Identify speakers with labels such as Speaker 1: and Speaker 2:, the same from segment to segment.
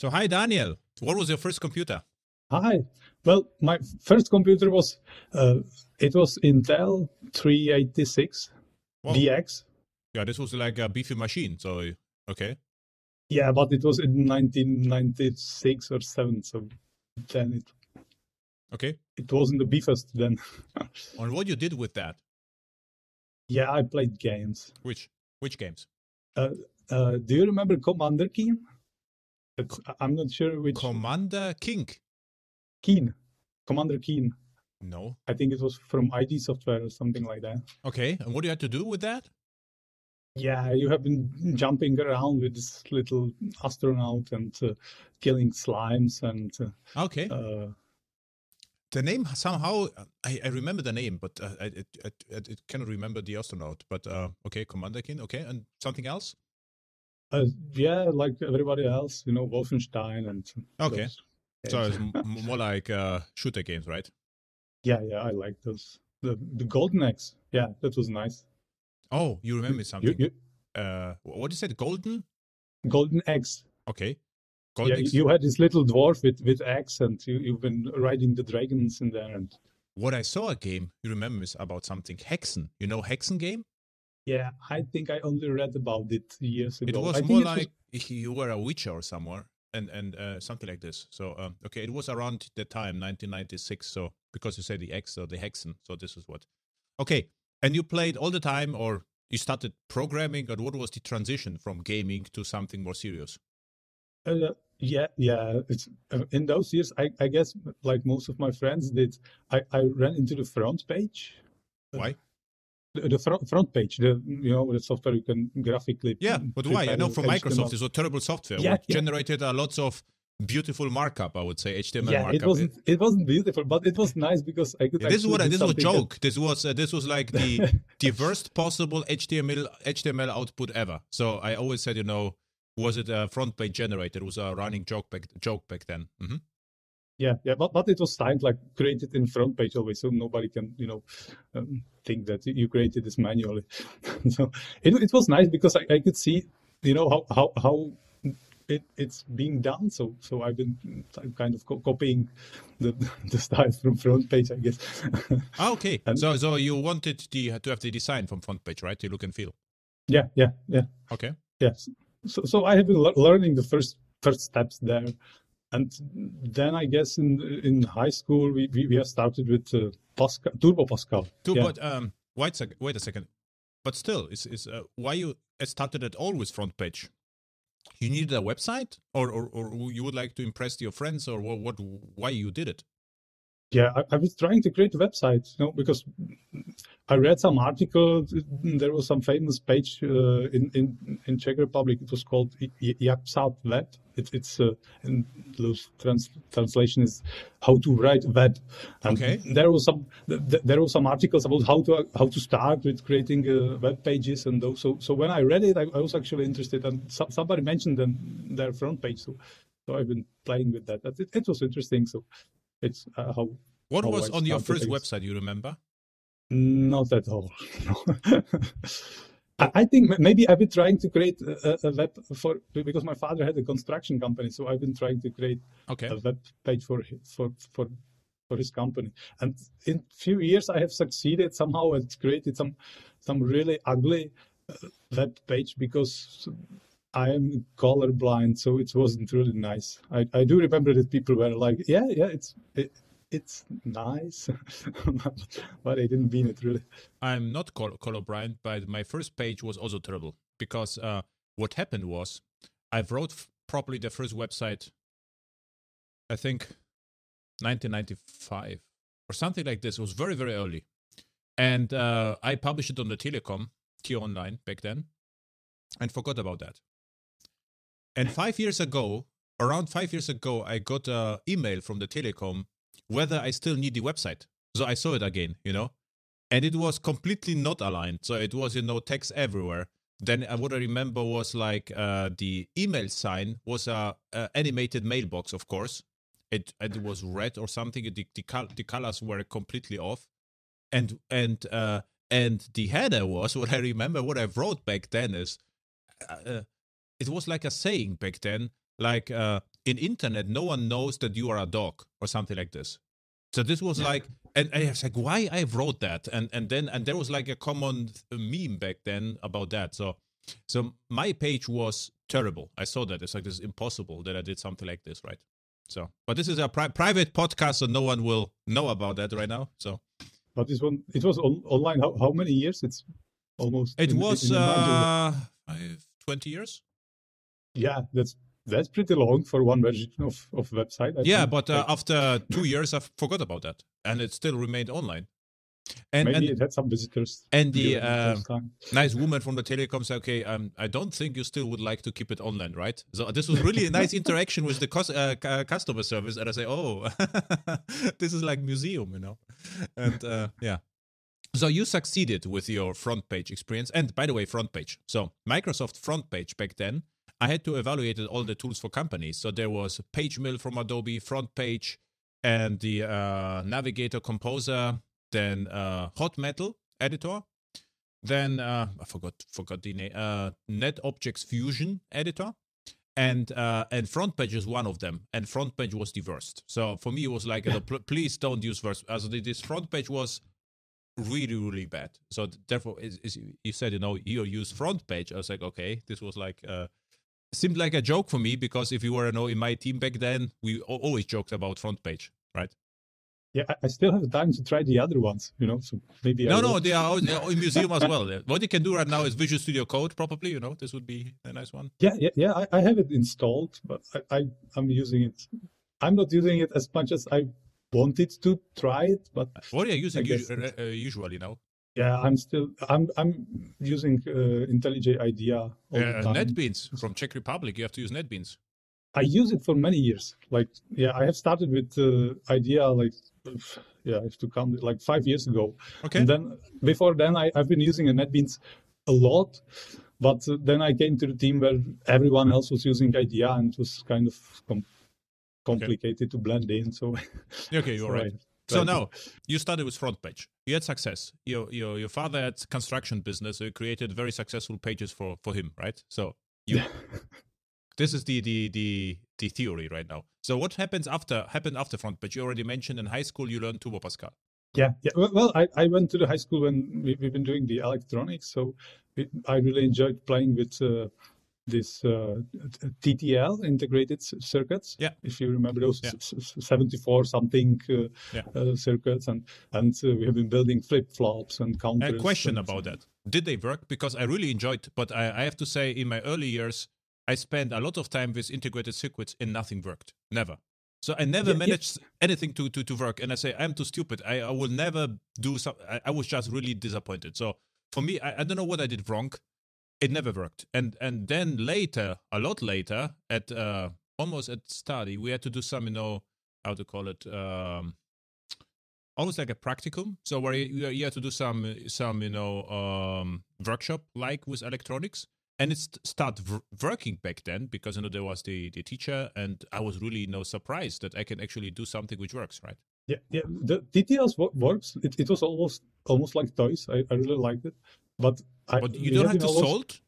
Speaker 1: So, hi, Daniel. What was your first computer?
Speaker 2: Hi. Well, my first computer was uh, it was Intel 386
Speaker 1: Wow.
Speaker 2: DX.
Speaker 1: Yeah, this was like a beefy machine. So, okay.
Speaker 2: Yeah, but it was in 1996 or seven, so then it
Speaker 1: Okay.
Speaker 2: it wasn't the beefiest then.
Speaker 1: And what you did with that?
Speaker 2: yeah, I played games.
Speaker 1: Which which games?
Speaker 2: Uh, uh, do you remember Commander Keen? I- I'm not sure which
Speaker 1: Commander King.
Speaker 2: Keen. Commander Keen.
Speaker 1: No.
Speaker 2: I think it was from ID Software or something like that.
Speaker 1: Okay. And what do you have to do with that?
Speaker 2: Yeah, you have been jumping around with this little astronaut and uh, killing slimes and uh,
Speaker 1: Okay.
Speaker 2: uh,
Speaker 1: the name somehow I, I remember the name, but uh, I it, it cannot remember the astronaut. But uh, okay, Commander King. Okay, and something else.
Speaker 2: Uh, yeah, like everybody else, you know, Wolfenstein and
Speaker 1: Okay. So it's more like uh, shooter games, right?
Speaker 2: yeah, yeah, I like those. The the Golden Axe, yeah, that was nice.
Speaker 1: Oh, you remember
Speaker 2: You,
Speaker 1: something?
Speaker 2: you,
Speaker 1: uh, what is it? Golden?
Speaker 2: Golden Axe.
Speaker 1: Okay.
Speaker 2: Yeah,
Speaker 1: Golden.
Speaker 2: you had this little dwarf with with axe, and you you've been riding the dragons in there, and
Speaker 1: what I saw a game. You remember is about something Hexen. You know Hexen game?
Speaker 2: Yeah, I think I only read about it years ago.
Speaker 1: It was
Speaker 2: I
Speaker 1: more
Speaker 2: it was-
Speaker 1: like you were a witcher or somewhere, and and uh, something like this. So um, okay, it was around the time 1996. So because you say the X or the Hexen, so this is what. Okay, and you played all the time, or you started programming, or what was the transition from gaming to something more serious?
Speaker 2: Uh, yeah, yeah. It's uh, in those years. I, I guess, like most of my friends did, I, I ran into the front page.
Speaker 1: Why?
Speaker 2: The, front front page, the you know the software you can graphically.
Speaker 1: Yeah, but why? I know from. Microsoft, it's a terrible software.
Speaker 2: Yeah,
Speaker 1: which
Speaker 2: yeah.
Speaker 1: generated uh, lots of beautiful markup. I would say HTML
Speaker 2: Yeah,
Speaker 1: markup.
Speaker 2: it wasn't it wasn't beautiful, but it was nice because I could.
Speaker 1: Yeah, this is
Speaker 2: actually
Speaker 1: what I,
Speaker 2: do
Speaker 1: this was a
Speaker 2: something that-
Speaker 1: joke. This was uh, this was like the the worst possible HTML HTML output ever. So I always said, you know, was it a front page generator? It was a running joke back joke back then. hmm
Speaker 2: Yeah, yeah, but, but it was styled like created in front page always, so nobody can, you know, um, think that you created this manually. so it, it was nice because I, I could see, you know, how how, how it, it's being done. So so I've been I'm kind of co- copying the the style from front page, I guess.
Speaker 1: Ah, okay.
Speaker 2: And-
Speaker 1: so so you wanted the to have the design from front page, right? The look and feel.
Speaker 2: yeah, yeah, yeah,
Speaker 1: Okay.
Speaker 2: yes. So so I have been lear- learning the first first steps there. And then I guess in in high school we, we, we have started with uh, Pascal, Turbo Pascal.
Speaker 1: Two,
Speaker 2: Yeah.
Speaker 1: but um, wait a second. Wait a second. But still, is is uh, why you started at all with front page? You needed a website, or, or or you would like to impress your friends, or what? what why you did it?
Speaker 2: Yeah, I, I was trying to create a website, you know, because I read some article. There was some famous page uh, in in in Czech Republic. It was called psát web. It, it's uh, in loose trans, translation is how to write web. And
Speaker 1: Okay.
Speaker 2: There was some th- th- there were some articles about how to how to start with creating uh, web pages and those. So so when I read it, I, I was actually interested, and some, somebody mentioned them their front page. So so I've been playing with that. That- It, it was interesting. So it's uh, how
Speaker 1: What
Speaker 2: how
Speaker 1: was
Speaker 2: I
Speaker 1: on your first
Speaker 2: guess.
Speaker 1: website? You remember?
Speaker 2: Not at all. I I think maybe I've been trying to create a, a web for because my father had a construction company, so I've been trying to create
Speaker 1: Okay.
Speaker 2: a web page for for for for his company. And in few years, I have succeeded somehow and created some some really ugly uh, web page because I am colorblind, so it wasn't really nice. I, I do remember that people were like, "Yeah, yeah, it's it, it's nice," but I didn't mean it really.
Speaker 1: I'm not col- colorblind, but my first page was also terrible because uh, what happened was I wrote properly the first website, I think 1995 or something like this. It was very, very early. And uh, I published it on the Telecom, T Online back then, and forgot about that. And five years ago, around five years ago, I got an email from the Telecom whether I still need the website. So I saw it again, you know, and it was completely not aligned. So it was, you know, text everywhere. Then uh, what I remember was like uh, the email sign was a, a animated mailbox, of course. It it was red or something. The the, col- the colors were completely off, and and uh, and the header was what I remember. What I wrote back then is, uh, uh, it was like a saying back then, like uh, in internet, no one knows that you are a dog or something like this. So this was like, and I was like, why I wrote that, and and then and there was like a common meme back then about that. So so my page was terrible. I saw that it's like this is impossible that I did something like this, right? So, but this is a pri- private podcast, so no one will know about that right now. So,
Speaker 2: but this one it was on, online. How, how many years? It's almost.
Speaker 1: It in, was in uh, five, 20 years.
Speaker 2: Yeah, that's that's pretty long for one version of, of website.
Speaker 1: I yeah, think. but uh, after two years, I forgot about that, and it still remained online.
Speaker 2: And, Maybe and, it had some visitors.
Speaker 1: And the uh, nice woman from the telecom said, "Okay, um, I don't think you still would like to keep it online, right?" So this was really a nice interaction with the cos- uh, customer service, and I say, "Oh, this is like museum, you know." And uh, yeah, so you succeeded with your front page experience, and by the way, front page. So Microsoft front page back then I had to evaluate all the tools for companies. So there was PageMill from Adobe, Front Page, and the uh, Navigator Composer, then uh, Hot Metal Editor, then uh, I forgot forgot the name, uh, NetObjects Fusion Editor, and uh, and front page is one of them and front page was the worst. So for me it was like uh, please don't use verse as this front page was really really bad. So therefore is, is, you said you know you use front page. I was like okay this was like uh, seemed like a joke for me because if you were you know in my team back then, we always joked about front page, right?
Speaker 2: Yeah, I still have time to try the other ones, you know. So maybe
Speaker 1: no, no, they are, in museum as well. What you can do right now is Visual Studio Code, probably. You know, this would be a nice one.
Speaker 2: Yeah, yeah, yeah. I, I have it installed, but I, I I'm using it. I'm not using it as much as I wanted to try it, but
Speaker 1: what are you using usually, uh, usually now?
Speaker 2: Yeah, I'm still I'm I'm using uh, IntelliJ IDEA.
Speaker 1: Uh, NetBeans from Czech Republic. You have to use NetBeans.
Speaker 2: I use it for many years. Like yeah, I have started with uh, IDEA like yeah, I have to count like five years ago.
Speaker 1: Okay.
Speaker 2: And then before then, I, I've been using a NetBeans a lot, but uh, then I came to the team where everyone else was using IDEA and it was kind of com- complicated okay. to blend in. So
Speaker 1: okay, you're so right. So now you started with front page. You had success. Your your your father had construction business. So you created very successful pages for for him, right? So you. this is the the the the theory right now. So what happens after happened after front page? You already mentioned in high school you learned Turbo Pascal.
Speaker 2: Yeah, yeah. Well, I, I went to the high school when we, have been doing the electronics, so it, I really enjoyed playing with uh, this uh, TTL integrated circuits.
Speaker 1: Yeah.
Speaker 2: If you remember those yeah. 74 something uh, yeah. uh, circuits, and and uh, we have been building flip flops and counters.
Speaker 1: A question about that: Did they work? Because I really enjoyed, but I, I have to say, in my early years, I spent a lot of time with integrated circuits, and nothing worked. Never. So I never yeah, managed anything to, to to work, and I say I'm too stupid. I, I will never do some. I, I was just really disappointed. So for me, I, I don't know what I did wrong it never worked. And and then later, a lot later, at uh, almost at study, we had to do some, you know, how to call it, um, almost like a practicum. So where you, you had to do some some you know um, workshop like with electronics, and it start v- working back then because you know there was the the teacher, and I was really you know surprised that I can actually do something which works, right?
Speaker 2: Yeah, yeah. The TTLs works. It, it was almost almost like toys. I, I really liked it. But, I,
Speaker 1: but you don't have to salt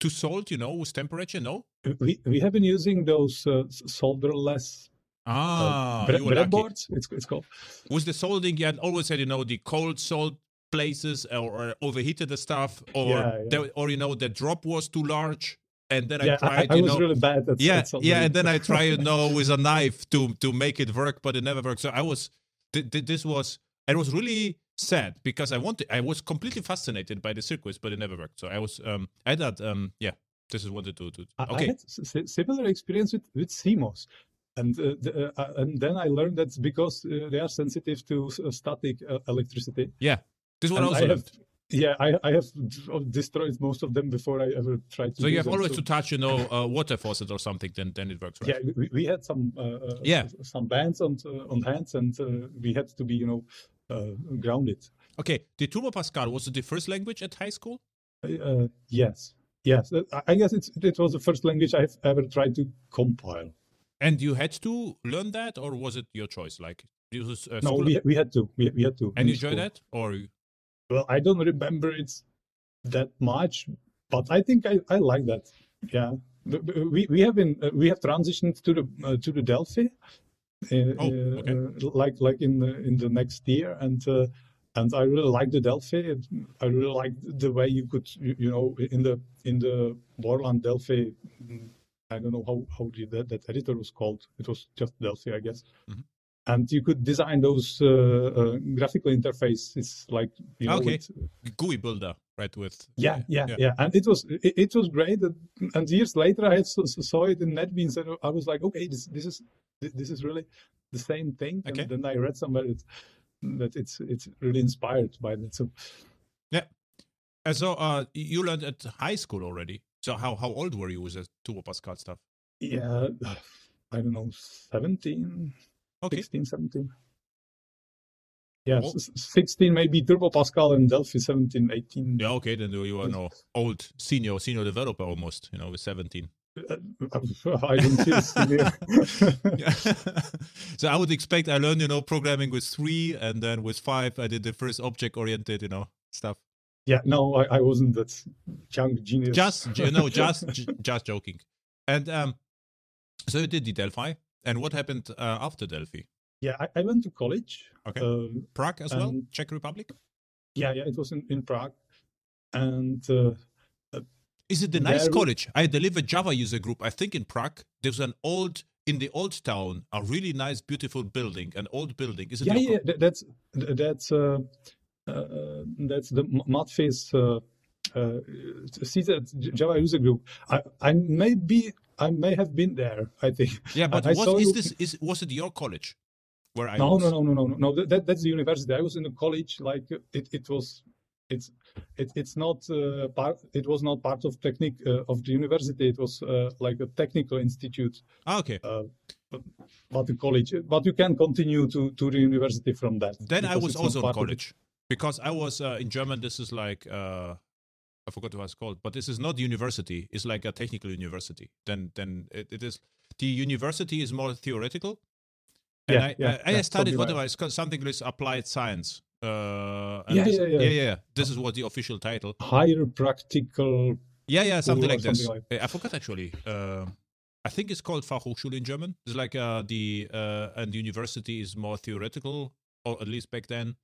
Speaker 1: to salt, you know, with temperature, no?
Speaker 2: We, we have been using those uh, solderless
Speaker 1: ah,
Speaker 2: uh, breadboards, it's, it's called.
Speaker 1: With the soldering, you had always had, you know, the cold salt places or, or overheated the stuff or, yeah, yeah. There, or, you know, the drop was too large. And then
Speaker 2: yeah,
Speaker 1: I tried,
Speaker 2: I, I
Speaker 1: you
Speaker 2: was
Speaker 1: know,
Speaker 2: really bad at
Speaker 1: yeah,
Speaker 2: at
Speaker 1: yeah, and then I tried, you know, with a knife to to make it work, but it never worked. So I was, th- th- this was, it was really sad because I wanted I was completely fascinated by the circuits, but it never worked. So I was um I thought um yeah, this is what to do.
Speaker 2: Okay. I had similar experience with with CMOS. And uh, the, uh, and then I learned that's because uh, they are sensitive to uh, static uh, electricity.
Speaker 1: Yeah, this one also. I
Speaker 2: have, yeah, I, I have destroyed most of them before I ever tried to.
Speaker 1: So you have
Speaker 2: them,
Speaker 1: always
Speaker 2: so.
Speaker 1: to touch, you know, uh, water faucet or something, then then it works. Right?
Speaker 2: Yeah, we, we had some uh,
Speaker 1: yeah
Speaker 2: some bands on on hands, and we had to be you know grounded.
Speaker 1: Okay, the Turbo Pascal was it the first language at high school?
Speaker 2: Uh, yes, yes. Uh, I guess it's, it was the first language I've ever tried to compile.
Speaker 1: And you had to learn that, or was it your choice? Like,
Speaker 2: was, uh, no, we, we had to. We, we had to.
Speaker 1: And you enjoy that, or?
Speaker 2: Well, I don't remember it that much, but I think I, I like that. Yeah. we we have been uh, we have transitioned to the uh, to the Delphi.
Speaker 1: Oh, okay.
Speaker 2: uh, like like in the, in the next year, and uh, and I really like the Delphi. I really like the way you could you, you know in the in the Borland Delphi. I don't know how how the, that, that editor was called. It was just Delphi, I guess.
Speaker 1: Mhm.
Speaker 2: And you could design those uh, uh, graphical interfaces like you know
Speaker 1: Okay.
Speaker 2: with,
Speaker 1: GUI builder, right? With
Speaker 2: yeah, yeah,
Speaker 1: yeah.
Speaker 2: yeah, and it was it, it was great. And, and years later, I saw, saw it in NetBeans, and I was like, okay, this this is this is really the same thing.
Speaker 1: Okay.
Speaker 2: And then I read somewhere that, that it's it's really inspired by that. So yeah.
Speaker 1: And so uh, you learned at high school already. So how how old were you with the Turbo Pascal stuff?
Speaker 2: yeah, I don't know, 17,
Speaker 1: Okay.
Speaker 2: 16, 17. Yeah,
Speaker 1: Oh.
Speaker 2: 16 maybe Turbo Pascal and Delphi 17, 18.
Speaker 1: Yeah, okay, then you are no old senior senior developer almost, you know, with 17.
Speaker 2: Uh, I don't feel senior.
Speaker 1: So I would expect I learned, you know, programming with three, and then with five I did the first object oriented, you know, stuff.
Speaker 2: yeah, no, I, I wasn't that young genius.
Speaker 1: Just you know, just j- just joking. And um, so you did the Delphi, and what happened uh, after Delphi?
Speaker 2: Yeah, I, I went to college.
Speaker 1: Okay.
Speaker 2: Uh,
Speaker 1: Prague as well,
Speaker 2: Um,
Speaker 1: Czech Republic.
Speaker 2: Yeah, yeah, it was in, in Prague. And uh,
Speaker 1: Is it the nice
Speaker 2: There-
Speaker 1: college? I delivered Java user group. I think in Prague there's an old in the old town a really nice, beautiful building, an old building. Is it?
Speaker 2: yeah, yeah,
Speaker 1: co-
Speaker 2: that's th- that's uh, uh, that's the M- Matfyz uh, uh, CZ Java user group. I, I may be I may have been there. I think.
Speaker 1: Yeah, but
Speaker 2: I
Speaker 1: was
Speaker 2: saw
Speaker 1: is
Speaker 2: you-
Speaker 1: this is was it your college? Where I
Speaker 2: No,
Speaker 1: was?
Speaker 2: no, no, no, no, no. That, that's the university. I was in a college. Like it, it was. It's it, it's not uh, part. It was not part of technique uh, of the university. It was uh, like a technical institute.
Speaker 1: Ah, okay.
Speaker 2: uh, but, but the college. But you can continue to to the university from that.
Speaker 1: Then I was also in
Speaker 2: part of it.
Speaker 1: college because I was uh, in German. This is like uh, I forgot what it's called, but this is not university. It's like a technical university. Then then it, it is the university is more theoretical. And
Speaker 2: Yeah,
Speaker 1: I,
Speaker 2: yeah,
Speaker 1: I, I
Speaker 2: yeah,
Speaker 1: studied
Speaker 2: something like-
Speaker 1: whatever it's called something like applied science. Uh, and
Speaker 2: Yeah,
Speaker 1: this,
Speaker 2: yeah, yeah.
Speaker 1: yeah, yeah. This is what the official title.
Speaker 2: Higher practical.
Speaker 1: Yeah, yeah, something
Speaker 2: or
Speaker 1: like this.
Speaker 2: something
Speaker 1: I I forgot actually. Uh, I think it's called Fachhochschule in German. It's like uh, the uh, and the university is more theoretical, or at least back then.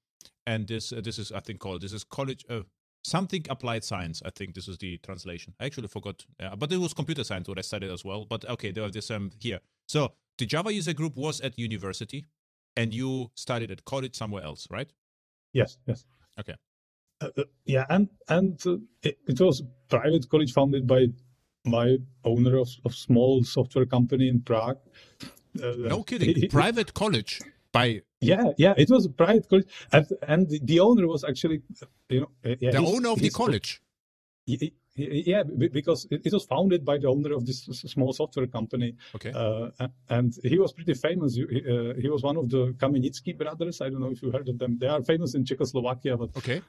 Speaker 1: And this uh, this is I think called this is college uh, something applied science. I think this is the translation. I actually forgot, yeah, but it was computer science what I studied as well. But okay, there are this um here. So the Java user group was at university, and you studied at college somewhere else, right?
Speaker 2: Yes, yes.
Speaker 1: Okay.
Speaker 2: Uh, uh, yeah, and and uh, it, it was private college founded by my owner of of small software company in Prague. Uh,
Speaker 1: No kidding.
Speaker 2: he-
Speaker 1: Private college by
Speaker 2: yeah, yeah, it was a private college, and and the, owner was actually, you know, uh, yeah,
Speaker 1: the owner of the college.
Speaker 2: Yeah, because it it was founded by the owner of this small software company,
Speaker 1: Okay.
Speaker 2: uh, and he was pretty famous. He, uh, he was one of the Kamenicky brothers. I don't know if you heard of them. They are famous in Czechoslovakia, but
Speaker 1: Okay.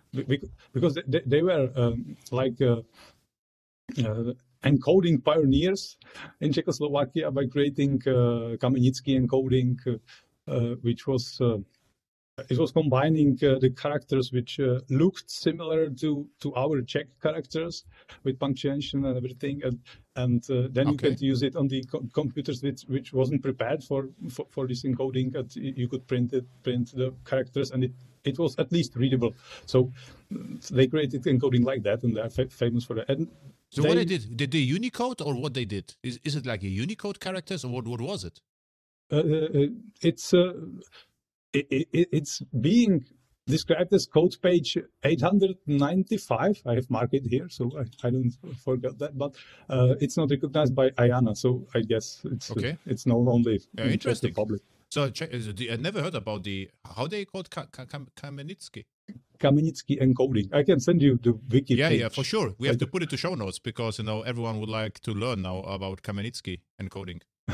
Speaker 2: because they- they, were um, like uh, uh, encoding pioneers in Czechoslovakia by creating uh, Kamenicky encoding, uh, uh, which was uh, it was combining uh, the characters which uh, looked similar to to our Czech characters with punctuation and everything, and and uh, then you could use it on the co- computers which which wasn't prepared for for, for this encoding, and you could print it, print the characters, and it it was at least readable. So they created encoding like that, and they're fa- famous for that. And
Speaker 1: So what
Speaker 2: they-
Speaker 1: they did? Did they Unicode or what they did? Is is it like a Unicode characters or what? What was it?
Speaker 2: uh, uh, it's uh, it, it, it's being described as code page 895. I have marked it here, so I, I don't forget that. But uh, it's not recognized by IANA, so I guess it's uh,
Speaker 1: Okay.
Speaker 2: it's known only
Speaker 1: Yeah,
Speaker 2: in
Speaker 1: interesting.
Speaker 2: the public.
Speaker 1: So check, is it- I never heard about the how they called Ka- Ka- Kam- Kamenicky.
Speaker 2: Kamenicky encoding. I can send you the wiki.
Speaker 1: Yeah,
Speaker 2: page.
Speaker 1: yeah, for sure. We have
Speaker 2: I
Speaker 1: to put it to show notes because you know everyone would like to learn now about Kamenicky encoding.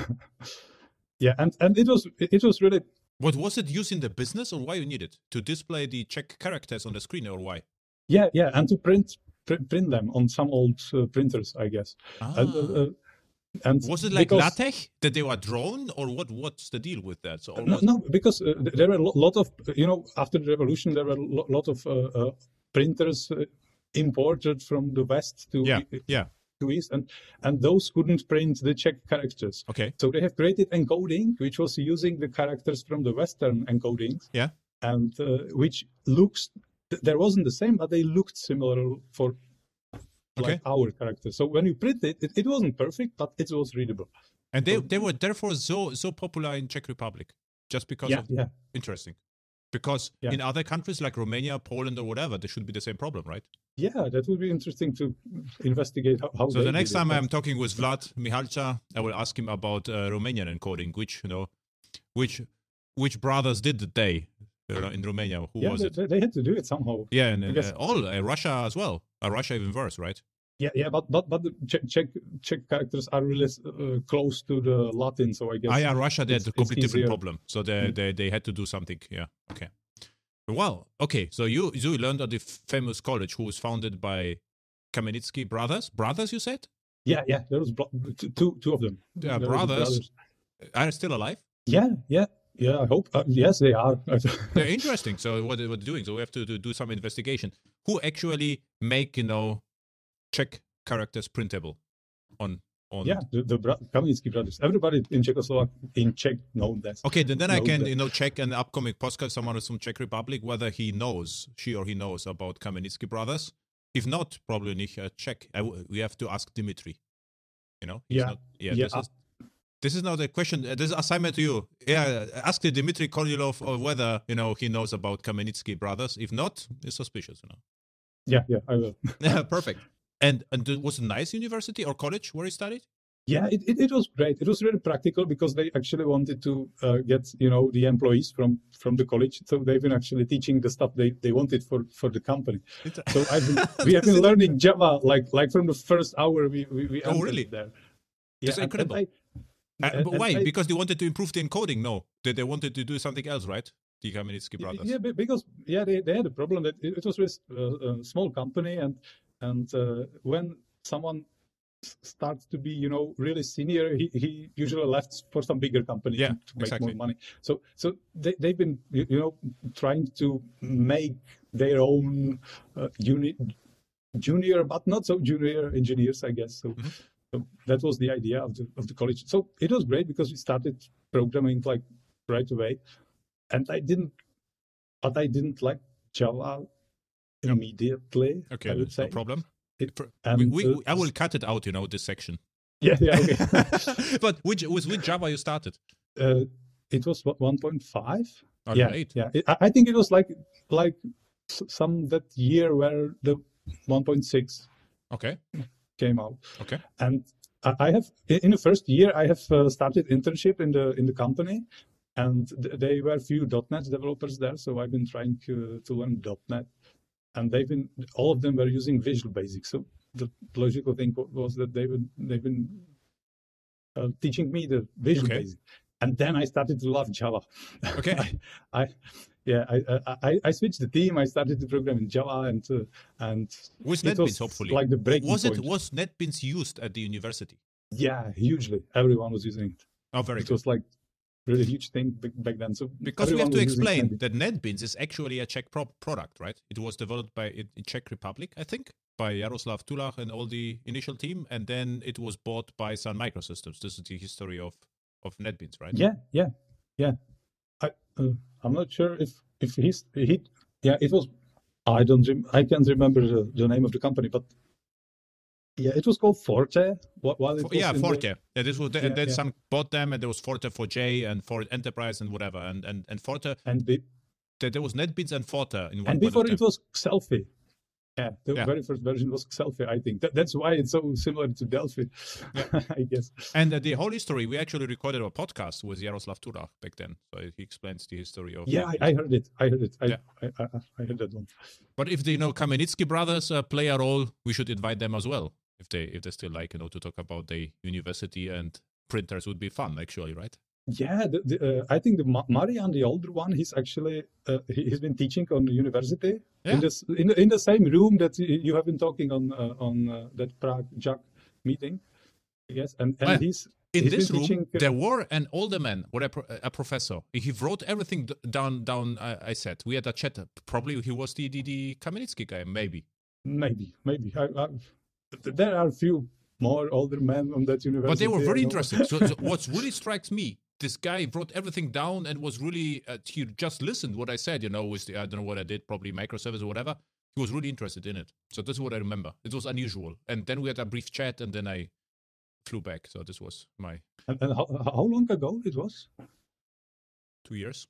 Speaker 2: Yeah, and and it was it was really
Speaker 1: What was it used in the business or why you need it to display the Czech characters on the screen or why?
Speaker 2: yeah yeah, and to print print, print them on some old uh, printers, I guess.
Speaker 1: Ah.
Speaker 2: And, uh, uh, and
Speaker 1: was it like
Speaker 2: because-
Speaker 1: LaTeX that they were drawn or what? What's the deal with that? So
Speaker 2: No, no, because uh, there were a lot of, you know, after the revolution, there were a lot of uh, printers uh, imported from the West to
Speaker 1: yeah, yeah.
Speaker 2: GUIs, and and those couldn't print the Czech characters.
Speaker 1: Okay.
Speaker 2: So they have created encoding, which was using the characters from the Western encodings,
Speaker 1: Yeah.
Speaker 2: and uh, which looks there wasn't the same, but they looked similar for like
Speaker 1: Okay.
Speaker 2: our characters. So when you print it, it, it wasn't perfect, but it was readable.
Speaker 1: And they they were therefore so so popular in Czech Republic just because
Speaker 2: Yeah,
Speaker 1: of
Speaker 2: yeah.
Speaker 1: interesting. Because
Speaker 2: Yeah.
Speaker 1: in other countries like Romania, Poland, or whatever, there should be the same problem, right?
Speaker 2: Yeah, that would be interesting to investigate how. how
Speaker 1: So the next
Speaker 2: it.
Speaker 1: time I'm talking with Vlad Mihalca, I will ask him about uh, Romanian encoding, which you know, which which brothers did the day uh, in Romania? Who
Speaker 2: yeah,
Speaker 1: was
Speaker 2: they,
Speaker 1: it?
Speaker 2: they- had to do it somehow.
Speaker 1: Yeah, and, uh, all uh, Russia as well. Uh, Russia even worse, right?
Speaker 2: Yeah, yeah, but but but the Czech Czech, Czech characters are really uh, close to the Latin, so I guess.
Speaker 1: Ah, yeah, Russia they had a completely different problem, so they,
Speaker 2: Mm.
Speaker 1: they they had to do something. Yeah, okay. Well, okay. So you you learned at the famous college who was founded by Kamenicky brothers. Brothers, you said,
Speaker 2: Yeah, yeah, there was bro- two two of them.
Speaker 1: Yeah,
Speaker 2: the
Speaker 1: brothers. are still alive.
Speaker 2: Yeah, yeah, yeah. I hope. Uh, yes, they are.
Speaker 1: They're interesting. So what they- what they're doing? So we have to, to do some investigation. Who actually make you know Czech characters printable on on?
Speaker 2: yeah, the, the bro- brothers. Everybody in Czechoslovak in Czech, know that.
Speaker 1: Okay, then, then I can
Speaker 2: that.
Speaker 1: you know check an upcoming podcast someone from Czech Republic whether he knows she or he knows about Kamenicky brothers. If not, probably nicht uh, check. I w- we have to ask Dimitri. You know.
Speaker 2: Yeah.
Speaker 1: Not, yeah.
Speaker 2: Yeah,
Speaker 1: This is this is now the question. uh, This is assignment to you. Yeah. Ask the Dimitri Kornilov whether you know he knows about Kamenicky brothers. If not, it's suspicious. You know.
Speaker 2: Yeah, yeah, I will.
Speaker 1: Yeah, perfect. And and it was a nice university or college where you studied.
Speaker 2: Yeah, it, it, it was great. It was really practical because they actually wanted to uh, get you know the employees from from the college, so they've been actually teaching the stuff they, they wanted for for the company. So I've been, we have been learning Java like like from the first hour we we, we
Speaker 1: Oh, really?
Speaker 2: there.
Speaker 1: That's
Speaker 2: and- and
Speaker 1: incredible.
Speaker 2: I-
Speaker 1: Uh, but why?
Speaker 2: I-
Speaker 1: because they wanted to improve the encoding. No, they they wanted to do something else, right? The Kamenicky brothers.
Speaker 2: Yeah, because yeah, they, they had a problem that it, it was uh, a small company, and and uh, when someone starts to be you know really senior, he, he usually left for some bigger company
Speaker 1: Yeah,
Speaker 2: to, make
Speaker 1: exactly.
Speaker 2: more money. So so they they've been you, you know trying to make their own uh, unit junior, but not so junior engineers, I guess. So.
Speaker 1: Mm-hmm.
Speaker 2: So that was the idea of the of the college. So it was great because we started programming like right away, and I didn't, but I didn't like Java immediately.
Speaker 1: Okay, that's
Speaker 2: say.
Speaker 1: no problem.
Speaker 2: It-
Speaker 1: we, we,
Speaker 2: uh,
Speaker 1: I will cut it out, you know, this section.
Speaker 2: Yeah, yeah. Okay.
Speaker 1: but which with which Java you started?
Speaker 2: uh, it was 1.5.
Speaker 1: Oh,
Speaker 2: yeah,
Speaker 1: great.
Speaker 2: yeah. It, I think it was like like some that year where the 1.6
Speaker 1: Okay.
Speaker 2: came out.
Speaker 1: Okay.
Speaker 2: and I have in the first year I have uh, started internship in the in the company, and th- they were few .NET developers there, so I've been trying to, to learn .NET, and they've been all of them were using Visual Basic. So the logical thing was that they would they've been uh, teaching me the Visual
Speaker 1: Okay.
Speaker 2: Basic, and then I started to love Java.
Speaker 1: Okay.
Speaker 2: I, I yeah I, I I- switched the team. I started to program in Java, and uh, and
Speaker 1: With
Speaker 2: it
Speaker 1: NetBeans,
Speaker 2: was
Speaker 1: hopefully.
Speaker 2: like the breaking
Speaker 1: was it
Speaker 2: point.
Speaker 1: was NetBeans used at the university?
Speaker 2: Yeah, hugely. Everyone was using it.
Speaker 1: Oh, very
Speaker 2: It
Speaker 1: good.
Speaker 2: was like really huge thing back, then. So
Speaker 1: Because we have to explain
Speaker 2: NetBeans.
Speaker 1: that NetBeans is actually a Czech pro- product, right? It was developed by in in Czech Republic, I think, by Jaroslav Tulach and all the initial team, and then it was bought by Sun Microsystems. This is the history of of NetBeans, right?
Speaker 2: Yeah, yeah, yeah. I uh, I'm not sure if if he's he. Yeah, it was. I don't. Rem- I can't remember the, the name of the company, but yeah, it was called Forte. While it was
Speaker 1: yeah,
Speaker 2: in the-
Speaker 1: Forte. Yeah, this was the, and then
Speaker 2: yeah.
Speaker 1: Sun bought them, and there was Forte for J and Forte Enterprise and whatever, and and and Forte.
Speaker 2: and be,
Speaker 1: There, there was NetBeans and Forte in one
Speaker 2: and before it was Xelfi. Yeah, the
Speaker 1: Yeah.
Speaker 2: very first version was Xelfi. I think that, that's why it's so similar to Delphi. I guess.
Speaker 1: And uh, the whole history, we actually recorded a podcast with Jaroslav Tulach back then. So he explains the history of.
Speaker 2: Yeah, I, I heard it. I heard it. I,
Speaker 1: Yeah.
Speaker 2: I, I, I heard that one.
Speaker 1: But if the you know Kamenicky brothers uh, play a role, we should invite them as well. If they if they still like you know to talk about the university and printers would be fun actually, right?
Speaker 2: Yeah, the, the, uh, I think the Ma- Marian, the older one, he's actually uh, he, has been teaching on the university
Speaker 1: Yeah.
Speaker 2: in this in, the- in the same room that you have been talking on uh, on uh, that Prague JUG meeting. Yes, and, and
Speaker 1: yeah.
Speaker 2: he's
Speaker 1: In
Speaker 2: he's
Speaker 1: this room,
Speaker 2: teaching, uh,
Speaker 1: there were an older man, or a, pro- a professor. He wrote everything down. Down. I, I said we had a chat. Probably he was the the, the Kamenicky guy. Maybe.
Speaker 2: maybe maybe I, I, there are a few more older men on that university.
Speaker 1: But they were very interested. So, so what really strikes me, this guy wrote everything down and was really uh, he just listened what I said. You know, with the I don't know what I did, probably microservice or whatever. He was really interested in it. So this is what I remember. It was unusual. And then we had a brief chat, and then I flew back. So this was my
Speaker 2: And, and how, how long ago it was?
Speaker 1: two years,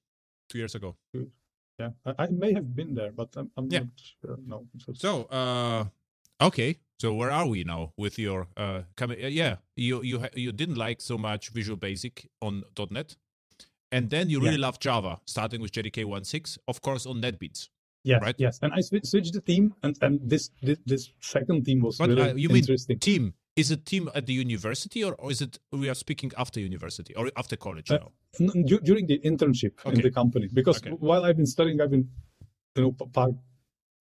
Speaker 1: two years ago.
Speaker 2: Yeah, I, I may have been there, but I'm, I'm
Speaker 1: Yeah.
Speaker 2: not sure. No. was-
Speaker 1: So, uh, okay. So where are we now with your uh, coming? Uh, yeah, you you ha- you didn't like so much Visual Basic on .NET, and then you really
Speaker 2: Yeah.
Speaker 1: love Java, starting with JDK 1.6, of course, on NetBeans.
Speaker 2: Yes,
Speaker 1: right?
Speaker 2: yes. And I swi- switched the team, and, and this, this this second team was
Speaker 1: But
Speaker 2: really
Speaker 1: uh, you mean
Speaker 2: interesting.
Speaker 1: team? Is it team at the university, or, or is it we are speaking after university or after college
Speaker 2: Uh,
Speaker 1: now?
Speaker 2: During the internship
Speaker 1: Okay.
Speaker 2: in the company because
Speaker 1: Okay.
Speaker 2: while I've been studying, I've been you know part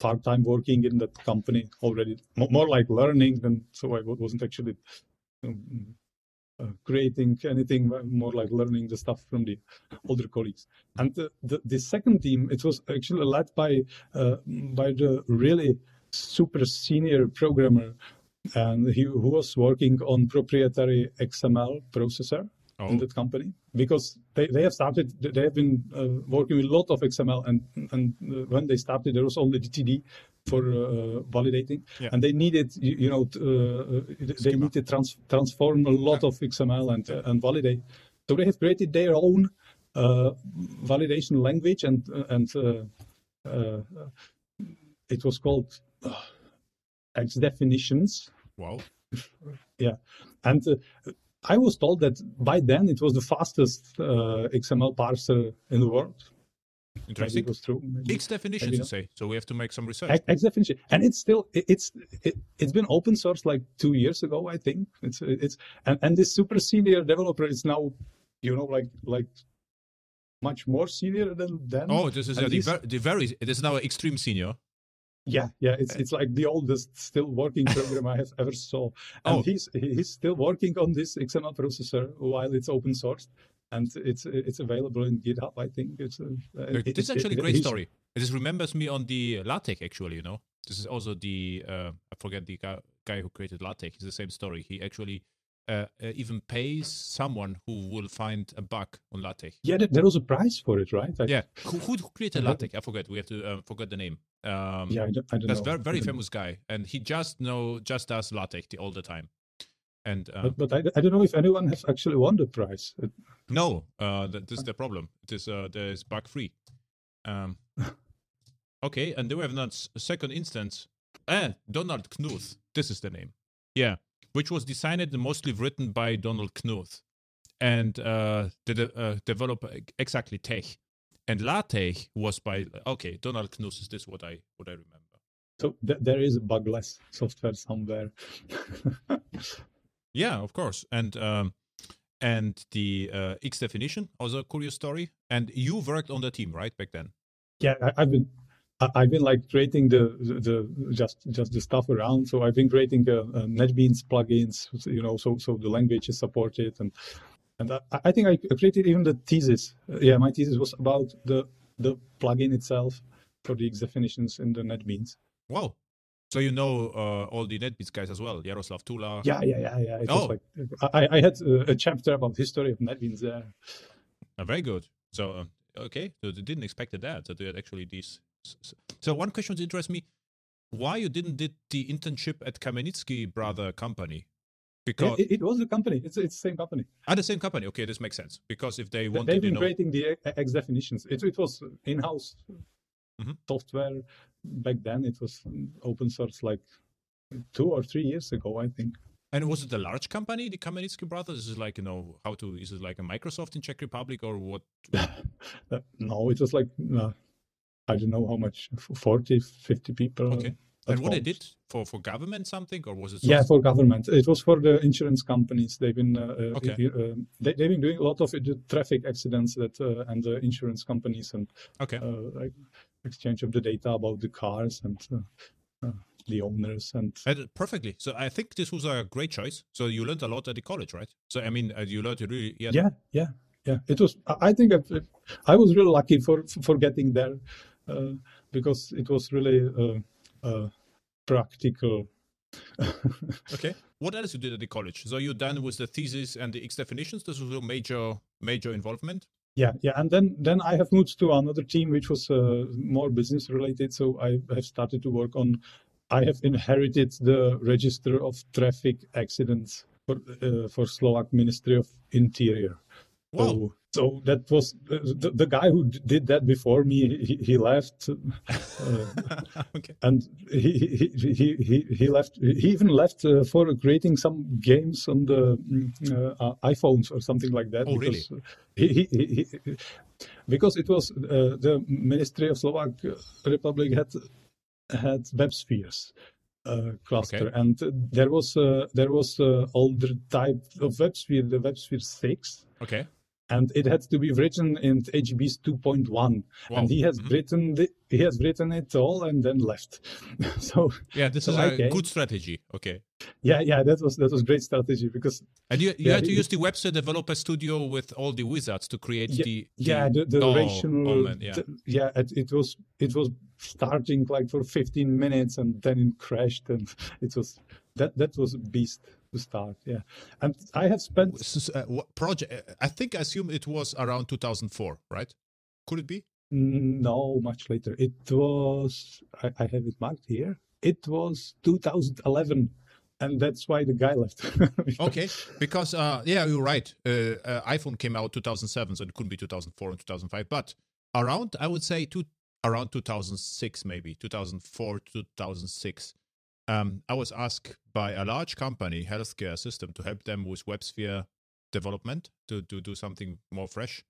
Speaker 2: part time working in that company already, more like learning than so I wasn't actually um, uh, creating anything, more like learning the stuff from the older colleagues. And the, the, the second team, it was actually led by uh, by the really super senior programmer, and he who was working on proprietary XML processor
Speaker 1: Oh,
Speaker 2: in that company because they, they have started they have been uh, working with a lot of XML and and uh, when they started there was only DTD for uh, validating
Speaker 1: Yeah.
Speaker 2: and they needed you, you know uh, they
Speaker 1: Schema.
Speaker 2: need to trans- transform a lot of XML and uh, and validate so they have created their own uh, validation language and and uh, uh, it was called uh, X definitions
Speaker 1: wow.
Speaker 2: and uh, I was told that by then it was the fastest uh, XML parser in the world. Maybe
Speaker 1: Interesting.
Speaker 2: it was true. maybe.
Speaker 1: X definition
Speaker 2: maybe
Speaker 1: to say. So we have to make some research.
Speaker 2: X, X definition, and it's still it, it's it, it's been open source like two years ago, I think. It's it's and, and this super senior developer is now, you know, like like much more senior than then.
Speaker 1: oh, this is uh, the, very. This is now an extreme senior.
Speaker 2: Yeah, yeah, it's it's like the oldest still working program I have ever saw, and
Speaker 1: Oh.
Speaker 2: he's he's still working on this XML processor while it's open source, and it's it's available in GitHub. I think it's uh,
Speaker 1: Uh,
Speaker 2: it-
Speaker 1: this is
Speaker 2: it-
Speaker 1: actually a great story. This remembers me on the LaTeX, actually, you know. This is also the, uh, I forget the guy, guy who created LaTeX. It's the same story. He actually uh, uh, even pays someone who will find a bug on LaTeX.
Speaker 2: Yeah, there, there was a prize for it, right? I,
Speaker 1: Yeah. Who, who created LaTeX? I forget. We have to uh, forget the name. Um,
Speaker 2: yeah, I don't, I don't
Speaker 1: That's
Speaker 2: know.
Speaker 1: very, very famous guy. And he just know, just does LaTeX the, all the time. And uh,
Speaker 2: But, but I, I don't know if anyone has actually won the prize.
Speaker 1: No, uh, that, this is the problem. It is uh, there is bug free. Um, okay, and then we have another second instance. Ah, Donald Knuth. This is the name. Yeah, which was designed and mostly written by Donald Knuth, and uh, the de- uh, developer exactly TeX, and LaTeX was by okay Donald Knuth. Is this what I what I remember?
Speaker 2: So th- there is a bugless software somewhere.
Speaker 1: Yeah, of course, and um, and the uh, X definition also a curious story. And you worked on the team right back then.
Speaker 2: yeah, I, I've been. I've been like creating the, the the just just the stuff around. So I've been creating uh, uh, NetBeans plugins, you know, so so the language is supported, and and I, I think I created even the thesis. Uh, yeah, my thesis was about the the plugin itself for the definitions in the NetBeans.
Speaker 1: Wow. So you know uh, all the NetBeans guys as well, Jaroslav Tulach.
Speaker 2: Yeah, yeah, yeah, yeah. It
Speaker 1: Oh.
Speaker 2: like I, I had a chapter about history of NetBeans there.
Speaker 1: Uh, very good. So um, okay, so they didn't expect that. So they had actually these. So one question that interests me: Why you didn't did the internship at Kamenicky brother company? Because
Speaker 2: It, it was the company. It's it's the same company.
Speaker 1: ah, the same company. Okay, this makes sense. Because if they
Speaker 2: They've
Speaker 1: wanted, you
Speaker 2: been
Speaker 1: know,
Speaker 2: creating the X definitions. It, it was in-house
Speaker 1: Mhm.
Speaker 2: software back then. It was open source like two or three years ago, I think.
Speaker 1: and was it a large company, the Kamenicky brothers? Is it like you know how to? Is it like a Microsoft in Czech Republic or what?
Speaker 2: No, it was like uh, I don't know how much, 40, 50 people.
Speaker 1: Okay. And what they did for for government something or was it?
Speaker 2: Yeah, for government. It was for the insurance companies. They've been uh, uh,
Speaker 1: Okay.
Speaker 2: uh, they, they've been doing a lot of the traffic accidents that uh, and the insurance companies and
Speaker 1: okay.
Speaker 2: uh, like exchange of the data about the cars and uh, uh, the owners and
Speaker 1: And perfectly. So I think this was a great choice. So you learned a lot at the college, right? So I mean, uh, you learned really. Yeah.
Speaker 2: yeah, yeah, yeah. It was. I think I, I was really lucky for for getting there uh, because it was really uh, uh, practical
Speaker 1: okay. What else you did at the college? So you're done with the thesis and the X definitions. This was your major major involvement.
Speaker 2: Yeah, yeah, and then then I have moved to another team which was uh, more business related. So I have started to work on. I have inherited the register of traffic accidents for uh, for Slovak Ministry of Interior.
Speaker 1: Wow.
Speaker 2: So, so that was the, the guy who did that before me. He, he left, uh,
Speaker 1: okay.
Speaker 2: and he, he he he he left. He even left uh, for creating some games on the mm, uh, iPhones or something like that.
Speaker 1: Oh, really?
Speaker 2: because He, he, he, he, because it was uh, the Ministry of Slovak Republic had had WebSpheres uh, cluster,
Speaker 1: Okay.
Speaker 2: and there was uh, there was uh, older type of WebSphere, the WebSphere six,
Speaker 1: Okay.
Speaker 2: And it had to be written in EJB's 2.1
Speaker 1: Wow.
Speaker 2: and he has
Speaker 1: Mhm.
Speaker 2: written the, he has written it all and then left so
Speaker 1: Yeah, this
Speaker 2: So
Speaker 1: is
Speaker 2: I
Speaker 1: a good strategy. Okay.
Speaker 2: yeah yeah that was that was great strategy because
Speaker 1: And you, you
Speaker 2: Yeah,
Speaker 1: had to
Speaker 2: it-
Speaker 1: use the WebSphere developer studio with all the wizards to create
Speaker 2: yeah,
Speaker 1: the,
Speaker 2: yeah the, the
Speaker 1: oh,
Speaker 2: rational
Speaker 1: oh yeah.
Speaker 2: the- yeah it, it was it was starting like for 15 minutes and then it crashed and it was that that was a beast to start yeah and i have spent
Speaker 1: uh, what project? uh, I think I assume it was around 2004, right? Could it be?
Speaker 2: no much later it was i, I have it marked here it was 2011 and that's why the guy left
Speaker 1: Okay, because uh, yeah, you're right. Uh, uh, iPhone came out 2007, so it couldn't be 2004 and 2005. But around, I would say, two, around 2006, maybe 2004, 2006. Um, I was asked by a large company, healthcare system, to help them with WebSphere development to, to do something more fresh.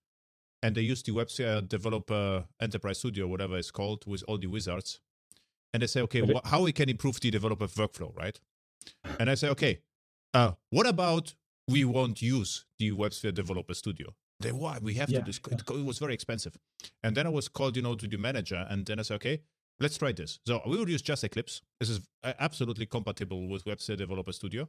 Speaker 1: And they used the WebSphere Developer Enterprise Studio, whatever it's called, with all the wizards. And they say, okay, wh- how we can improve the developer workflow, right? And I say, okay, uh, what about we won't use the WebSphere Developer Studio? They why we have
Speaker 2: Yeah,
Speaker 1: to. This, it, it was very expensive, and then I was called, you know, to the manager, and then I said, okay, let's try this. So we will use just Eclipse. This is uh, absolutely compatible with WebSphere Developer Studio,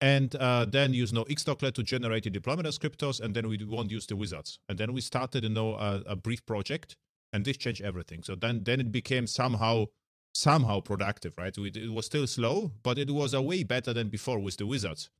Speaker 1: and uh, then use no XDoclet to generate the deployment descriptors, and then we won't use the wizards. And then we started, you know, a, a brief project, and this changed everything. So then, then it became somehow somehow productive, right? We, it was still slow, but it was a way better than before with the wizards.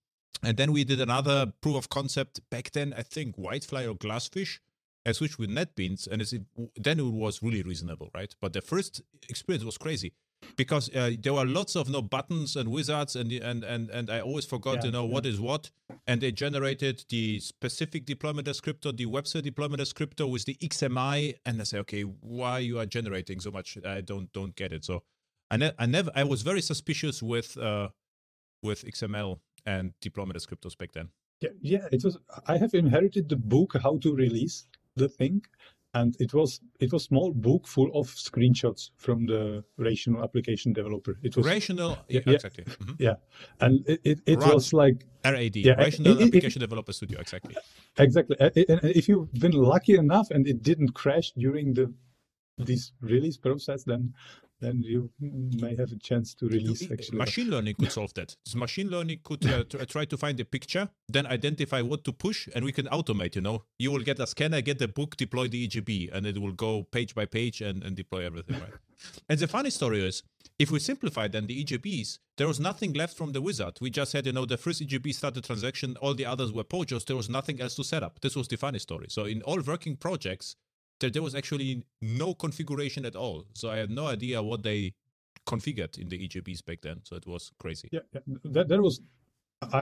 Speaker 1: And then we did another proof of concept back then, I think WildFly or Glassfish, I switched with NetBeans, and it's, then it was really reasonable, right? But the first experience was crazy because uh, there were lots of no buttons and wizards, and and and and I always forgot
Speaker 2: Yeah,
Speaker 1: to know
Speaker 2: yeah.
Speaker 1: what is what. And they generated the specific deployment descriptor, the WebSphere deployment descriptor with the XMI, and I say, okay, why you are generating so much? I don't don't get it. So I, ne- I never I was very suspicious with uh, with XML and deployment descriptors back then.
Speaker 2: Yeah, yeah, it was. I have inherited the book how to release the thing, and it was it was small book full of screenshots from the rational application developer. It was
Speaker 1: Rational,
Speaker 2: Yeah,
Speaker 1: yeah, exactly. Mhm.
Speaker 2: yeah, and it it, it was like
Speaker 1: RAD,
Speaker 2: Yeah,
Speaker 1: Rational
Speaker 2: it-
Speaker 1: Application Developer Studio, exactly.
Speaker 2: exactly. And if you've been lucky enough and it didn't crash during the this release process, then then you may have a chance to release actually.
Speaker 1: Machine learning could solve that. So machine learning could uh, tr- try to find the picture, then identify what to push, and we can automate. You know, you will get a scanner, get the book, deploy the EJB, and it will go page by page and, and deploy everything. Right. and the funny story is, if we simplify then the EJBs, there was nothing left from the wizard. We just had, you know, the first EJB started transaction, all the others were POJOs. There was nothing else to set up. This was the funny story. So in all working projects, there, there was actually no configuration at all. So I had no idea what they configured in the EJBs back then. So it was crazy.
Speaker 2: Yeah, yeah. That, there was.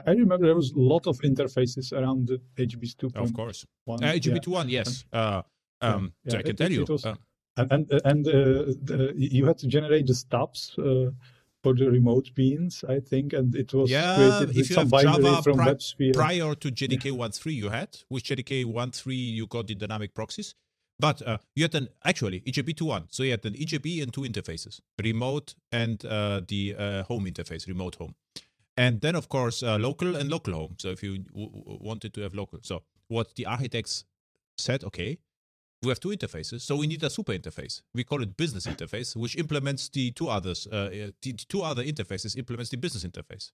Speaker 2: I remember there was a lot of interfaces around the EJB's 2.1.
Speaker 1: Of course.
Speaker 2: One,
Speaker 1: Uh,
Speaker 2: yeah.
Speaker 1: EJB21, yes. Uh, um,
Speaker 2: Yeah,
Speaker 1: so I can
Speaker 2: it-
Speaker 1: tell you.
Speaker 2: was-
Speaker 1: uh,
Speaker 2: and and uh, the, you had to generate the stubs uh, for the remote beans, I think, and it was
Speaker 1: Yeah,
Speaker 2: created
Speaker 1: if
Speaker 2: with
Speaker 1: you
Speaker 2: some
Speaker 1: have
Speaker 2: binary
Speaker 1: Java
Speaker 2: from
Speaker 1: pri-
Speaker 2: WebSphere.
Speaker 1: prior to JDK 1.3 you had. With JDK 1.3 you got the dynamic proxies. But uh, you had an actually EJB 2.1. So you had an EJB and two interfaces, remote and uh, the uh, home interface, remote home. And then, of course, uh, local and local home. So if you w- wanted to have local. So what the architects said, okay, we have two interfaces, so we need a super interface. We call it business interface, which implements the two others. Uh, uh, the two other interfaces implements the business interface.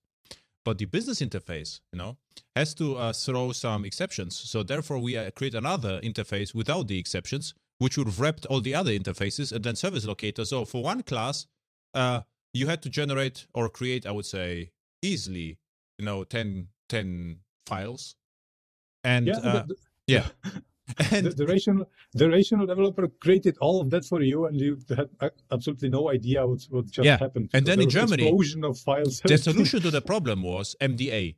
Speaker 1: But the business interface, you know, has to uh, throw some exceptions. So therefore, we uh, create another interface without the exceptions, which would have wrapped all the other interfaces and then service locator. So for one class, uh, you had to generate or create, I would say, easily, you know, 10, 10 files. And
Speaker 2: Yeah,
Speaker 1: uh, yeah. And
Speaker 2: the, the rational the rational developer created all of that for you, and you had absolutely no idea what what just
Speaker 1: Yeah,
Speaker 2: happened.
Speaker 1: and then in Germany,
Speaker 2: explosion of files.
Speaker 1: the solution to the problem was MDA.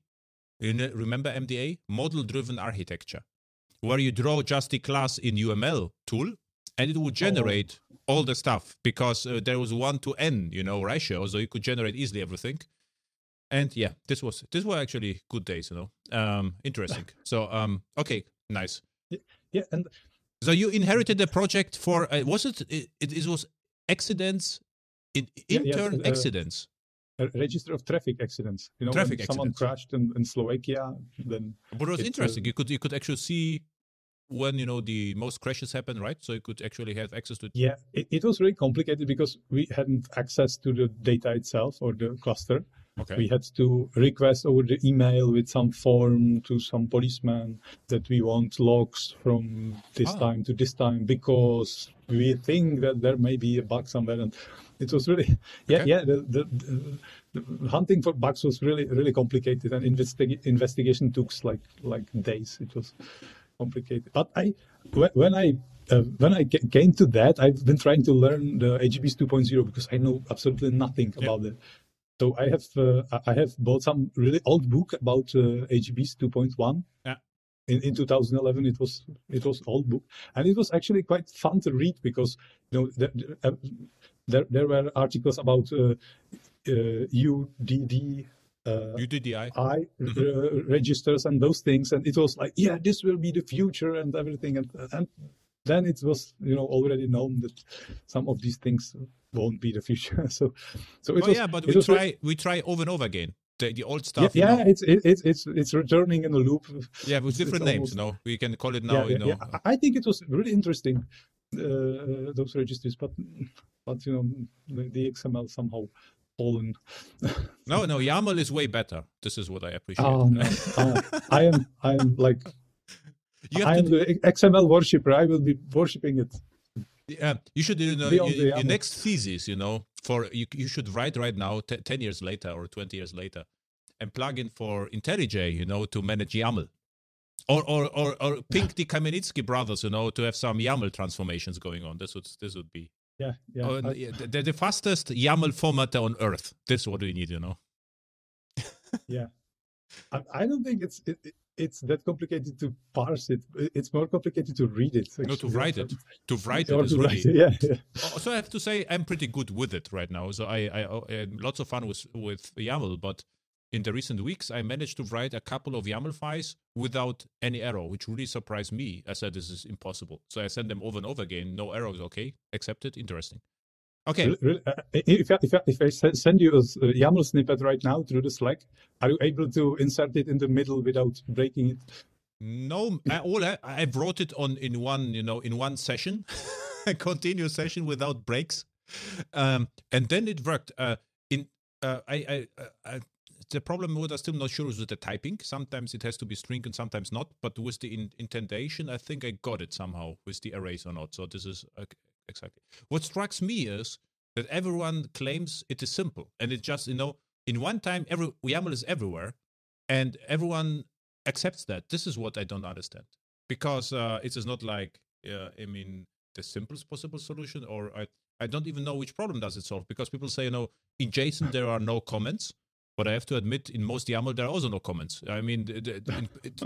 Speaker 1: You know, remember MDA? Model driven architecture, where you draw just the class in UML tool and it would generate all the stuff because uh, there was one to n, you know, ratio, so you could generate easily everything. And yeah, this was this were actually good days, you know. Um, interesting. So um, okay, nice.
Speaker 2: Yeah, and
Speaker 1: So you inherited the project for uh, was it, it? It was accidents, in,
Speaker 2: Yeah,
Speaker 1: intern
Speaker 2: uh,
Speaker 1: accidents.
Speaker 2: a register of traffic accidents. You know,
Speaker 1: Traffic
Speaker 2: when someone
Speaker 1: accidents.
Speaker 2: crashed in, in Slovakia, then
Speaker 1: But it was
Speaker 2: It's,
Speaker 1: interesting.
Speaker 2: uh,
Speaker 1: you could you could actually see when you know the most crashes happen, right? So you could actually have access to. It.
Speaker 2: yeah, it, it was really complicated because we hadn't access to the data itself or the cluster.
Speaker 1: Okay.
Speaker 2: We had to request over the email with some form to some policeman that we want logs from this
Speaker 1: Ah.
Speaker 2: time to this time because we think that there may be a bug somewhere. And it was really, yeah,
Speaker 1: Okay.
Speaker 2: yeah. The, the, the, hunting for bugs was really, really complicated, and investi- investigation took like like days. It was complicated. But I, when, I uh, when I came to that, I've been trying to learn the EJBs 2.0 because I know absolutely nothing
Speaker 1: Yeah.
Speaker 2: about it. So I have uh, I- I have bought some really old book about uh, EJBs 2.1.
Speaker 1: Yeah.
Speaker 2: In, in 2011, it was it was old book, and it was actually quite fun to read because you know there uh, there, there were articles about uh, uh, UDD. Uh,
Speaker 1: UDDI.
Speaker 2: I
Speaker 1: Mhm.
Speaker 2: uh, registers and those things, and it was like, yeah, this will be the future and everything, and and then it was you know already known that some of these things won't be the future. so, so it
Speaker 1: Oh
Speaker 2: was,
Speaker 1: yeah, but we
Speaker 2: was
Speaker 1: try we try over and over again the, the old
Speaker 2: yeah,
Speaker 1: stuff. you
Speaker 2: yeah
Speaker 1: know.
Speaker 2: it's it, it's it's it's returning in a loop.
Speaker 1: yeah, with different names.
Speaker 2: almost-
Speaker 1: You know, we can call it now.
Speaker 2: yeah,
Speaker 1: you know,
Speaker 2: yeah. I I think it was really interesting uh, those registries, but but you know the, the XML somehow fallen.
Speaker 1: no, no, YAML is way better. This is what I appreciate.
Speaker 2: Oh no, uh, I am I am like
Speaker 1: you
Speaker 2: I
Speaker 1: have
Speaker 2: am
Speaker 1: to,
Speaker 2: the XML worshipper. I will be worshiping it.
Speaker 1: yeah, uh, you should you know
Speaker 2: Beyond
Speaker 1: your,
Speaker 2: the
Speaker 1: your next thesis. You know, for you you should write right now, t- ten years later or twenty years later, and plug in for IntelliJ. You know, to manage YAML. Or, or, or, or pink the Kamenicky brothers, you know, to have some YAML transformations going on. This would this would be
Speaker 2: Yeah, yeah.
Speaker 1: Oh,
Speaker 2: I-
Speaker 1: yeah, the, the fastest YAML formatter on earth. This is what we need, you know.
Speaker 2: yeah. I, I don't think it's it, it- it's that complicated to parse it. It- It's more complicated to read it.
Speaker 1: No, to write it. To write
Speaker 2: Or
Speaker 1: it is
Speaker 2: to
Speaker 1: really.
Speaker 2: write it. Yeah, yeah.
Speaker 1: Oh, so I have to say I'm pretty good with it right now. So I, I, oh, uh, lots of fun with with YAML, but in the recent weeks I managed to write a couple of YAML files without any error, which really surprised me. I said this is impossible, so I sent them over and over again. No errors, okay, accepted. Interesting. Okay,
Speaker 2: uh, if I, if I, if I send you a YAML snippet right now through the Slack, are you able to insert it in the middle without breaking it?
Speaker 1: No, I, all I, I wrote it on in one, you know, in one session, a continuous session without breaks, um, and then it worked. Uh, in uh, I, I, uh, I, the problem was I'm still not sure is with the typing. Sometimes it has to be string and sometimes not. But with the in, indentation, I think I got it somehow with the arrays or not. So this is uh, exactly. What strikes me is that everyone claims it is simple, and it just you know in one time every YAML is everywhere, and everyone accepts that. This is what I don't understand. Because uh, it is not like uh, I mean the simplest possible solution, or I I don't even know which problem does it solve because people say you know in JSON there are no comments, but I have to admit in most YAML there are also no comments. I mean the, the, the,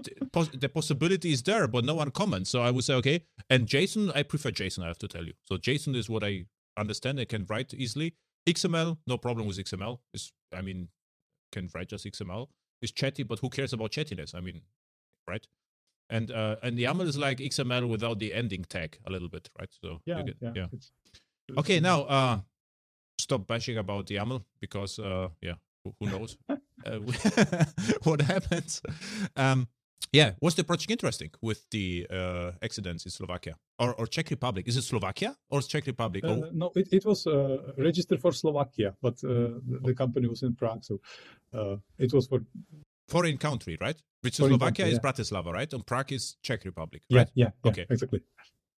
Speaker 1: the pos- the possibility is there, but no one comments. So I would say okay, and JSON I prefer JSON. I have to tell you. So JSON is what I understand. I can write easily. XML no problem with XML. Is I mean can write just XML is chatty, but who cares about chattiness? I mean, right? And uh, and YAML is like XML without the ending tag a little bit, right? So
Speaker 2: Yeah,
Speaker 1: get-
Speaker 2: yeah.
Speaker 1: yeah.
Speaker 2: it's-
Speaker 1: Okay, now uh, stop bashing about YAML because uh, yeah, who, knows uh, what happens? Um, yeah, was the project interesting with the uh, accidents in Slovakia or, or Czech Republic? Is it Slovakia or Czech Republic?
Speaker 2: Uh, no, it, it was uh, registered for Slovakia, but uh, the, the company was in Prague, so uh, it was for
Speaker 1: foreign country, right? Which
Speaker 2: Foreign
Speaker 1: Slovakia
Speaker 2: country,
Speaker 1: is
Speaker 2: yeah.
Speaker 1: Bratislava, right? And Prague is Czech Republic,
Speaker 2: yeah,
Speaker 1: right?
Speaker 2: yeah, yeah,
Speaker 1: Okay.
Speaker 2: exactly.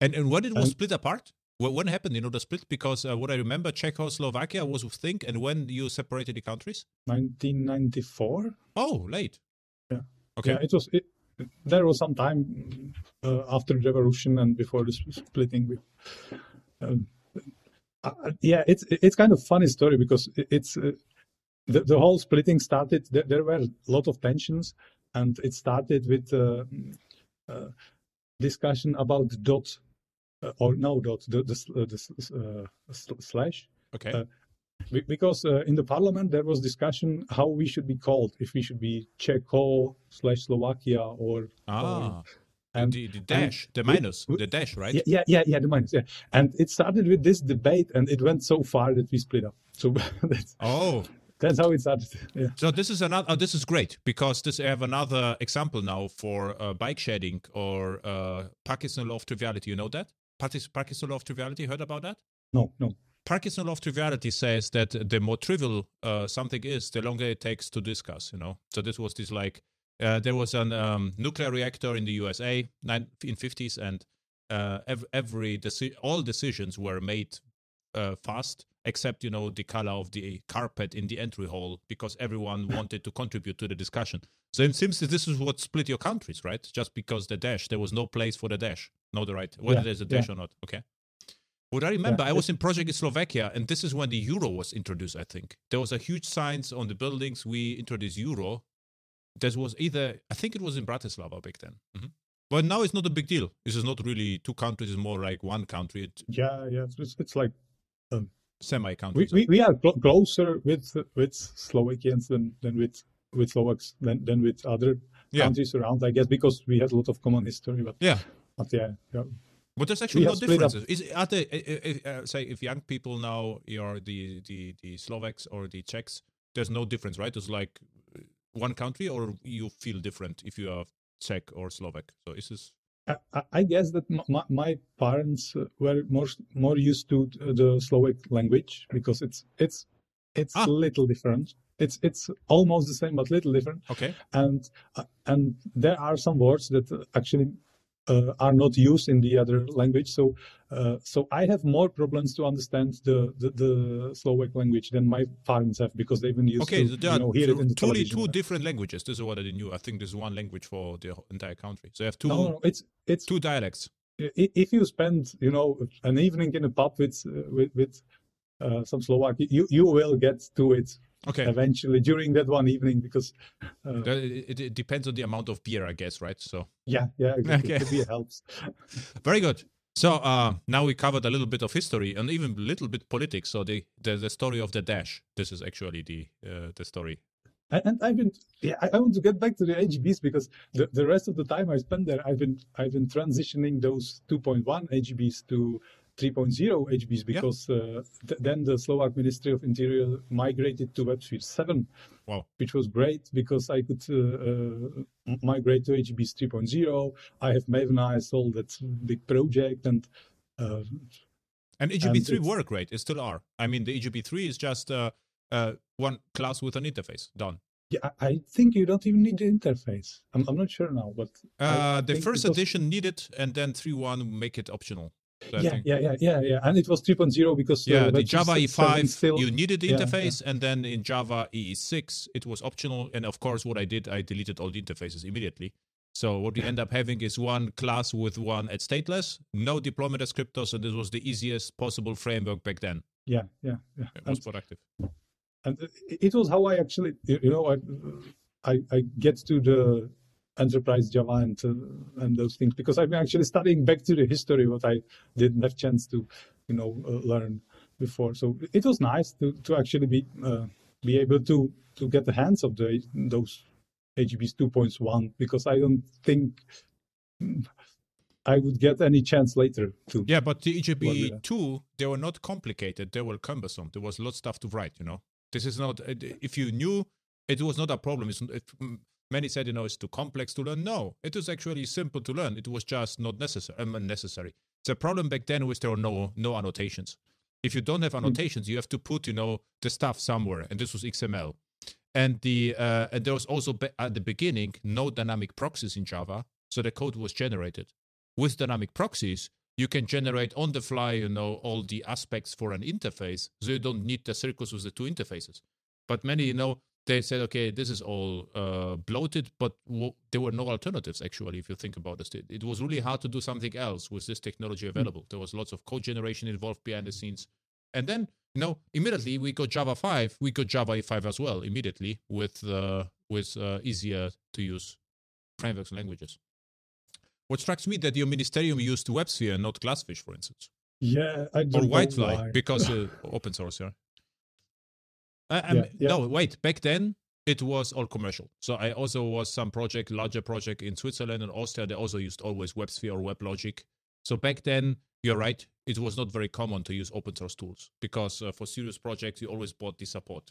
Speaker 1: And and when it was split apart, Wh- When happened, you know, the split? Because uh, what I remember, Czechoslovakia was with Think, and when you separated the countries?
Speaker 2: 1994.
Speaker 1: Oh, late.
Speaker 2: Yeah.
Speaker 1: Okay.
Speaker 2: Yeah, it was. It, there was some time uh, after the revolution and before the splitting. Um, uh, yeah, it's it's kind of funny story because it- it's uh, the the whole splitting started. There, there were a lot of tensions, and it started with uh, uh, discussion about dot or no dot the the, s- uh, the uh, slash.
Speaker 1: Okay.
Speaker 2: uh, because uh, in the parliament there was discussion how we should be called if we should be Czechoslovakia slash Slovakia or
Speaker 1: ah,
Speaker 2: and
Speaker 1: the, the dash, the minus,
Speaker 2: we-
Speaker 1: the dash, right?
Speaker 2: yeah yeah yeah the minus yeah and it started with this debate and it went so far that we split up so that's
Speaker 1: Oh,
Speaker 2: that's how it started yeah
Speaker 1: so this is another. Oh, this is great because this I have another example now for uh, bike shedding or uh, Parkinson law of triviality. You know that Parkinson law of triviality. Heard about that?
Speaker 2: no no
Speaker 1: Parkinson law of triviality says that the more trivial uh, something is, the longer it takes to discuss. You know, so this was this like uh, there was a um, nuclear reactor in the USA nine, in fifties, and uh, every, every deci- all decisions were made uh, fast, except you know the color of the carpet in the entry hall, because everyone wanted to contribute to the discussion. So it seems that this is what split your countries, right? Just because the dash, there was no place for the dash. No, the right whether
Speaker 2: Yeah,
Speaker 1: there's a
Speaker 2: yeah.
Speaker 1: or not. Okay. What I remember,
Speaker 2: Yeah,
Speaker 1: I was in Project in Slovakia, and this is when the euro was introduced. I think there was a huge signs on the buildings. We introduced euro. There was either I think it was in Bratislava back then. Mhm. But now it's not a big deal. This is not really two countries; it's more like one country, it,
Speaker 2: yeah yeah it's, it's like
Speaker 1: semi
Speaker 2: we,
Speaker 1: countries.
Speaker 2: we, we are clo- closer with with Slovakians than, than with with Slovaks than, than with other
Speaker 1: Yeah.
Speaker 2: countries around I guess because we have a lot of common history but,
Speaker 1: Yeah,
Speaker 2: yeah, yeah
Speaker 1: but there's actually no
Speaker 2: have
Speaker 1: differences. Is are there, uh, uh, uh, say if young people now you're the the the Slovaks or the Czechs? There's no difference, right? It's like uh, one country, or you feel different if you are Czech or Slovak. So is this
Speaker 2: I, I- I guess that my, my parents uh, were more more used to the Slovak language because it's it's it's
Speaker 1: Ah.
Speaker 2: a little different. It's it's almost the same but little different,
Speaker 1: okay?
Speaker 2: and uh, and there are some words that uh, actually uh, are not used in the other language. So uh, so I have more problems to understand the, the the Slovak language than my parents have because they've been used
Speaker 1: Okay,
Speaker 2: to
Speaker 1: so there
Speaker 2: you
Speaker 1: are
Speaker 2: know hear it in the television.
Speaker 1: two different languages. This is what I didn't know. I think there's one language for the entire country. So you have two
Speaker 2: no, no, it's it's
Speaker 1: two dialects.
Speaker 2: if you spend you know an evening in a pub with with, with uh, some Slovak, you you will get to it
Speaker 1: Okay,
Speaker 2: eventually during that one evening because uh,
Speaker 1: it, it depends on the amount of beer, I guess, right? So
Speaker 2: yeah yeah exactly.
Speaker 1: Okay.
Speaker 2: the beer helps.
Speaker 1: very good. So uh, now we covered a little bit of history and even a little bit politics. So the, the the story of the dash. This is actually the uh, the story.
Speaker 2: And, and I've been yeah I I want to get back to the EJBs because the, the rest of the time I spent there I've been I've been transitioning those 2.1 EJBs to 3.0 EJBs because uh, th- then the Slovak Ministry of Interior migrated to WebSphere 7
Speaker 1: Wow.
Speaker 2: which was great because I could uh, uh, migrate to EJBs 3.0. I have Maven I sold that big project and uh,
Speaker 1: And EJB three
Speaker 2: it's-
Speaker 1: were great. It still are. I mean, the EJB three is just uh, uh, one class with an interface. Done.
Speaker 2: yeah, I- think you don't even need the interface. I'm, I'm not sure now, but
Speaker 1: Uh, the first
Speaker 2: was-
Speaker 1: edition needed, and then three one make it optional. I
Speaker 2: yeah,
Speaker 1: think-
Speaker 2: yeah, yeah, yeah, yeah, and it was 3.0 because uh,
Speaker 1: Yeah, the Java
Speaker 2: 7
Speaker 1: E5,
Speaker 2: still,
Speaker 1: you needed the
Speaker 2: yeah,
Speaker 1: interface, and then in Java EE6, it was optional. And of course, what I did, I deleted all the interfaces immediately. So what we end up having is one class with one at stateless, no deployment descriptors, and this was the easiest possible framework back then.
Speaker 2: yeah, yeah, yeah.
Speaker 1: It was
Speaker 2: And,
Speaker 1: productive.
Speaker 2: and it was how I actually, you you know, I, I, I get to the enterprise Java and uh, and those things because I've been actually studying back to the history what I didn't have chance to, you know, uh, learn before. So it was nice to to actually be uh, be able to to get the hands of the those EJBs 2.1 because I don't think I would get any chance later to.
Speaker 1: Yeah, but the
Speaker 2: EJB
Speaker 1: two they were not complicated. They were cumbersome. There was a lot of stuff to write. You know, this is not. If you knew, it was not a problem. It's, it, many said, you know, it's too complex to learn. No, it was actually simple to learn. It was just not necessary. Um, unnecessary. The problem back then was there were no no annotations. If you don't have annotations, you have to put, you know, the stuff somewhere, and this was XML. And the uh, and there was also be- at the beginning no dynamic proxies in Java, so the code was generated with dynamic proxies, you can generate on the fly, you know, all the aspects for an interface. So you don't need the circles with the two interfaces. But many, you know, they said, okay, this is all uh, bloated, but w- there were no alternatives actually. If you think about this, it, it was really hard to do something else with this technology available. Mm. There was lots of code generation involved behind the scenes, and then you know immediately we got Java five, we got Java five as well immediately with uh, with uh, easier to use frameworks and languages. What strikes me that your ministerium used WebSphere, not Glassfish, for instance.
Speaker 2: Yeah,
Speaker 1: or WildFly because uh, open source. Yeah. Uh, um, yeah, yeah. No, wait. Back then, it was all commercial. So I also was some project, larger project in Switzerland and Austria. They also used always WebSphere or WebLogic. So back then, you're right. It was not very common to use open source tools because uh, for serious projects, you always bought the support.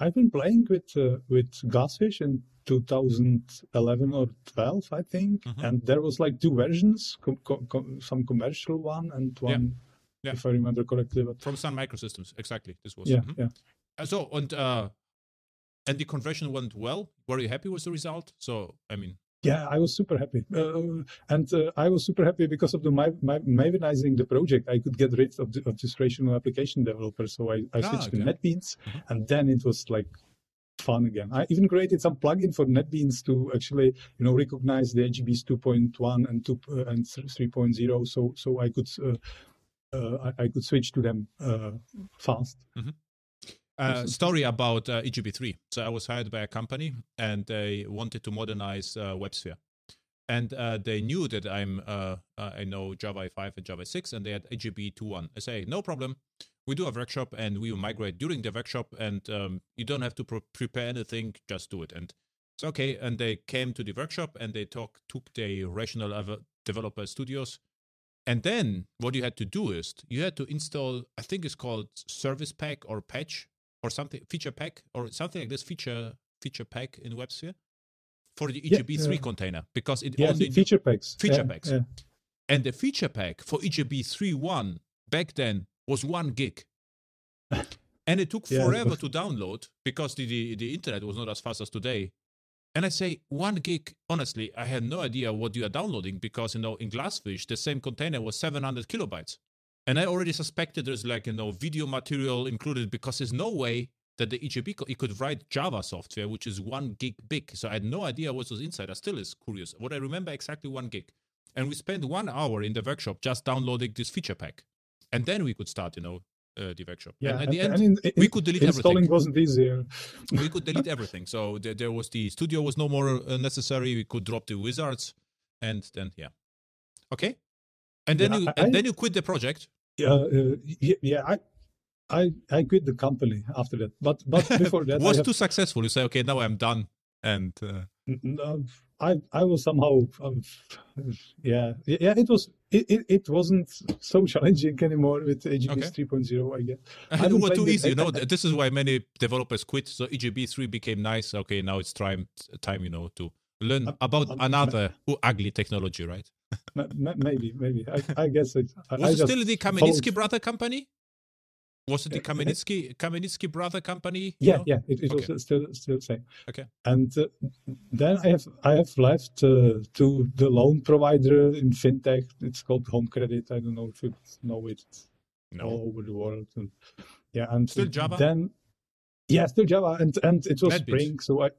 Speaker 2: I've been playing with uh, with Glassfish in 2011 or 12, I think, mm-hmm. and there was like two versions, com- com- some commercial one and one, yeah. Yeah. if I remember correctly. But...
Speaker 1: From Sun Microsystems, exactly. This was.
Speaker 2: Yeah, mm-hmm. yeah.
Speaker 1: So and uh, and the conversion went well. Were you happy with the result? So I mean,
Speaker 2: yeah, I was super happy, uh, and uh, I was super happy because of the my, my Mavenizing the project. I could get rid of, the, of this rational application developer, so I, I ah, switched okay. to NetBeans, mm-hmm. and then it was like fun again. I even created some plugin for NetBeans to actually, you know, recognize the EJBs 2.1 and 2 uh, and 3.0, so so I could. Uh, uh, I, I, could switch to them uh, fast.
Speaker 1: Mm-hmm uh, story about uh, EJB3. So I was hired by a company and they wanted to modernize uh, WebSphere. And uh, they knew that I'm uh, uh, I know Java 5 and Java 6, and they had EJB 2.1. I say, no problem. We do a workshop and we will migrate during the workshop, and um, you don't have to pro- prepare anything, just do it. And it's okay. And they came to the workshop and they talk, took the Rational Developer Studios and then what you had to do is you had to install, I think it's called Service Pack or Patch or something feature pack or something like this feature feature pack in WebSphere for the EJB3 yeah, container because it
Speaker 2: yeah, only feature packs.
Speaker 1: Feature yeah, packs. and the feature pack for EJB3 one back then was one gig. And it took forever to download because the, the, the internet was not as fast as today. And I say one gig. Honestly, I had no idea what you are downloading because you know in Glassfish the same container was 700 kilobytes. And I already suspected there's like, you know, video material included because there's no way that the EJB co- it could write Java software, which is one gig big. So I had no idea what was inside. I still is curious. What I remember exactly one gig. And we spent one hour in the workshop just downloading this feature pack. And then we could start, you know, uh, the workshop.
Speaker 2: Yeah,
Speaker 1: and
Speaker 2: at the end, in, in,
Speaker 1: we could delete
Speaker 2: installing
Speaker 1: everything.
Speaker 2: wasn't easier.
Speaker 1: we could delete everything. So there, there, was the studio was no more uh, necessary. We could drop the wizards, and then yeah, okay. And then yeah, you I, and then you quit the project
Speaker 2: yeah, uh, yeah, I, I, I quit the company after that. But but before that,
Speaker 1: was
Speaker 2: have,
Speaker 1: too successful. You say, okay, now I'm done, and uh...
Speaker 2: no, I I was somehow, um, yeah, yeah. It was it, it, it, wasn't so challenging anymore with EJB okay. 3.0. I guess
Speaker 1: it was too easy. You know, this is why many developers quit. So EJB 3 became nice. Okay, now it's time time you know to learn about another ugly technology, right?
Speaker 2: maybe, maybe. I, I guess it.
Speaker 1: I, was I it still the Kamenicky brother company? Was it the Kamenicky Kamenicky brother company?
Speaker 2: Yeah, know? yeah. It, it okay. was still still the same.
Speaker 1: Okay.
Speaker 2: And uh, then I have I have left uh, to the loan provider in fintech. It's called Home Credit. I don't know if you know it. No. All over the world. And, yeah, and
Speaker 1: still Java.
Speaker 2: Then yeah, still Java, and and it was. Spring. So I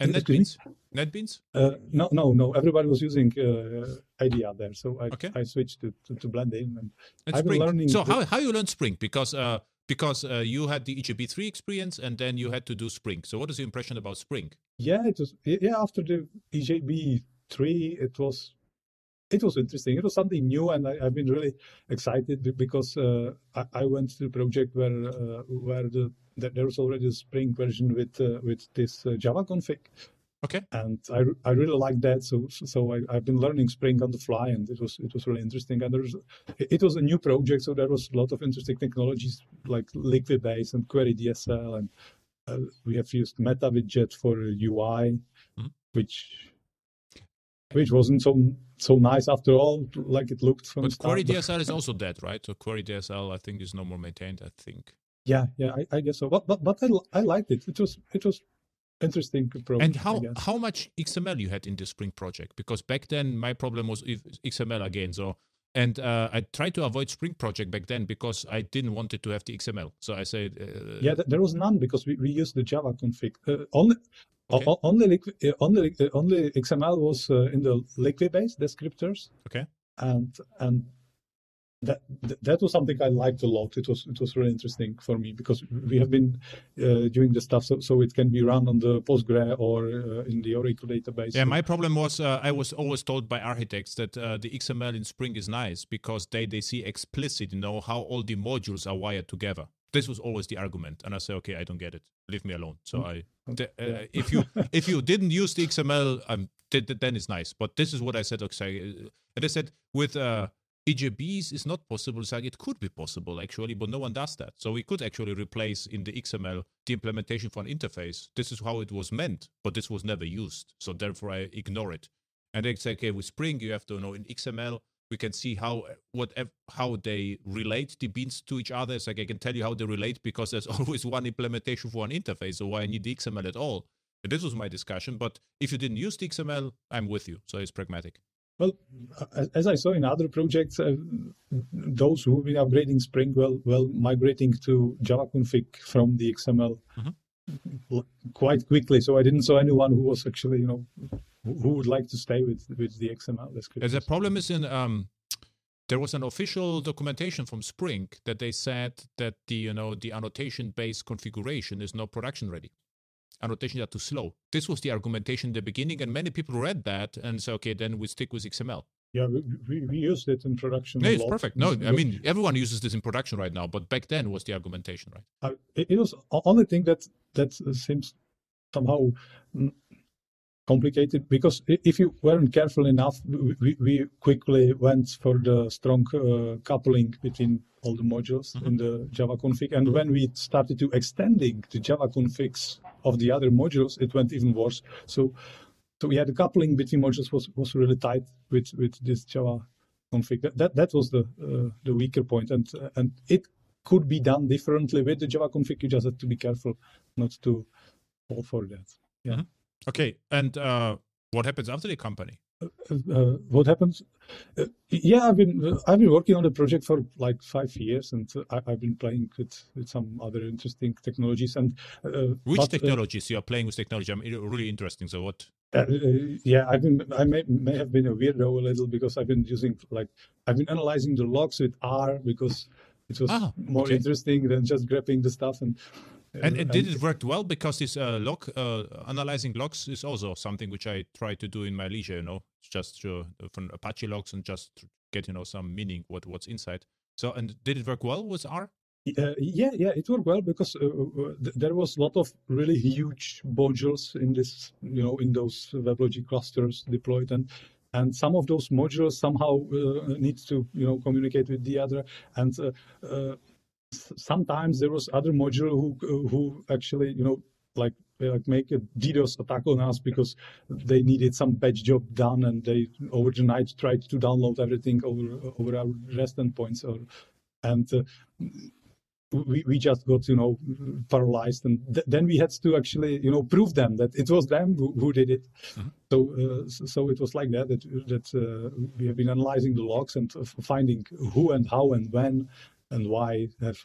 Speaker 1: and NetBeans? NetBeans?
Speaker 2: Uh, no, no, no. Everybody was using uh, IDEA there, so I, okay. I switched to, to, to Blend-in. And,
Speaker 1: and I've been learning. So how how you learn Spring? Because uh, because uh, you had the EJB three experience, and then you had to do Spring. So what is your impression about Spring?
Speaker 2: Yeah, it was yeah after the EJB three, it was it was interesting. It was something new, and I, have been really excited because uh, I, I, went to the project where uh, where the there was already a Spring version with uh, with this uh, Java config.
Speaker 1: Okay.
Speaker 2: And I, I really like that. So so I, I've been learning Spring on the fly, and it was it was really interesting. And there's it was a new project, so there was a lot of interesting technologies like Liquibase and Query DSL, and uh, we have used Metawidget for UI, mm-hmm. which which wasn't so so nice after all, like it looked from.
Speaker 1: But Query DSL is also dead, right? So Query DSL, I think, is no more maintained. I think.
Speaker 2: Yeah, yeah, I, I guess so. But but but I, I liked it. It was it was interesting approach.
Speaker 1: And how how much XML you had in the Spring project? Because back then my problem was XML again. So and uh, I tried to avoid Spring Project back then because I didn't want it to have the XML. So I said, uh,
Speaker 2: yeah, there was none because we, we used the Java config. Uh, only,
Speaker 1: Okay.
Speaker 2: o- only, uh, only, uh, only XML was uh, in the Liquibase descriptors,
Speaker 1: okay,
Speaker 2: and and that that was something I liked a lot. It was it was really interesting for me because we have been uh, doing the stuff so, so it can be run on the Postgre or uh, in the Oracle database.
Speaker 1: yeah. My problem was uh, I was always told by architects that uh, the XML in Spring is nice because they they see explicit, you know, how all the modules are wired together. This was always the argument, and I say, okay, I don't get it. Leave me alone. So I, the, uh,
Speaker 2: Yeah.
Speaker 1: if you if you didn't use the XML, um, th- th- then it's nice. But this is what I said. Okay, uh, and I said with uh, EJBs is not possible. It's like it could be possible actually, but no one does that. So we could actually replace in the XML the implementation for an interface. This is how it was meant, but this was never used. So therefore, I ignore it. And say, okay, with Spring, you have to know in XML we can see how what how they relate the beans to each other. It's like I can tell you how they relate because there's always one implementation for an interface. So why I need the XML at all? And this was my discussion. But if you didn't use the XML, I'm with you. So it's pragmatic.
Speaker 2: Well, as, I saw in other projects, uh, those who've been upgrading Spring, well, well, migrating to Java config from the XML
Speaker 1: Mhm.
Speaker 2: l- quite quickly. So I didn't saw anyone who was actually, you know, who who would like to stay with with the XML description.
Speaker 1: The problem is in um, there was an official documentation from Spring that they said that the you know the annotation based configuration is not production ready. Annotations are too slow. This was the argumentation in the beginning, and many people read that and said, okay, then we stick with XML.
Speaker 2: Yeah, we, we, we used it in production.
Speaker 1: No, it's perfect. No, I mean everyone uses this in production right now, but back then was the argumentation, right?
Speaker 2: Uh, it, it was only thing that that seems somehow complicated because if you weren't careful enough, we, we- quickly went for the strong uh, coupling between all the modules
Speaker 1: Mm-hmm.
Speaker 2: in the Java config. And when we started to extending the Java configs of the other modules, it went even worse. So, so yeah, the coupling between modules was, was really tight with, with this Java config. That, that, that was the uh, the weaker point, and uh, and it could be done differently with the Java config. You just have to be careful not to fall for that. Yeah.
Speaker 1: Okay, and uh, what happens after the company?
Speaker 2: Uh, what happens? Uh, yeah, I've been uh, I've been working on the project for like five years, and uh, I, I've been playing with, with some other interesting technologies. And uh,
Speaker 1: Which
Speaker 2: but, uh,
Speaker 1: technologies you are playing with technology? I'm really interesting. So what?
Speaker 2: Uh, uh, yeah, I've been. I may may have been a weirdo a little because I've been using like I've been analyzing the logs with R because it was
Speaker 1: Ah,
Speaker 2: more
Speaker 1: okay.
Speaker 2: interesting than just grabbing the stuff and. Uh,
Speaker 1: And, and did it work well? Because this uh, log uh, analyzing logs is also something which I try to do in my leisure. You know, just to, from Apache logs and just to get you know some meaning what what's inside. So and did it work well with R?
Speaker 2: Uh, yeah, yeah, it worked well because uh, uh, th- there was a lot of really huge modules in this, you know, in those WebLogic clusters deployed, and and some of those modules somehow uh, need to, you know, communicate with the other, and uh, uh, sometimes there was other module who who actually, you know, like like make a DDoS attack on us because they needed some batch job done, and they over the night tried to download everything over over our REST endpoints, or and. Uh, we, we just got you know paralyzed and th- then we had to actually you know prove them that it was them who, who did it
Speaker 1: Mhm.
Speaker 2: so uh, so it was like that that that uh, we have been analyzing the logs and finding who and how and when and why have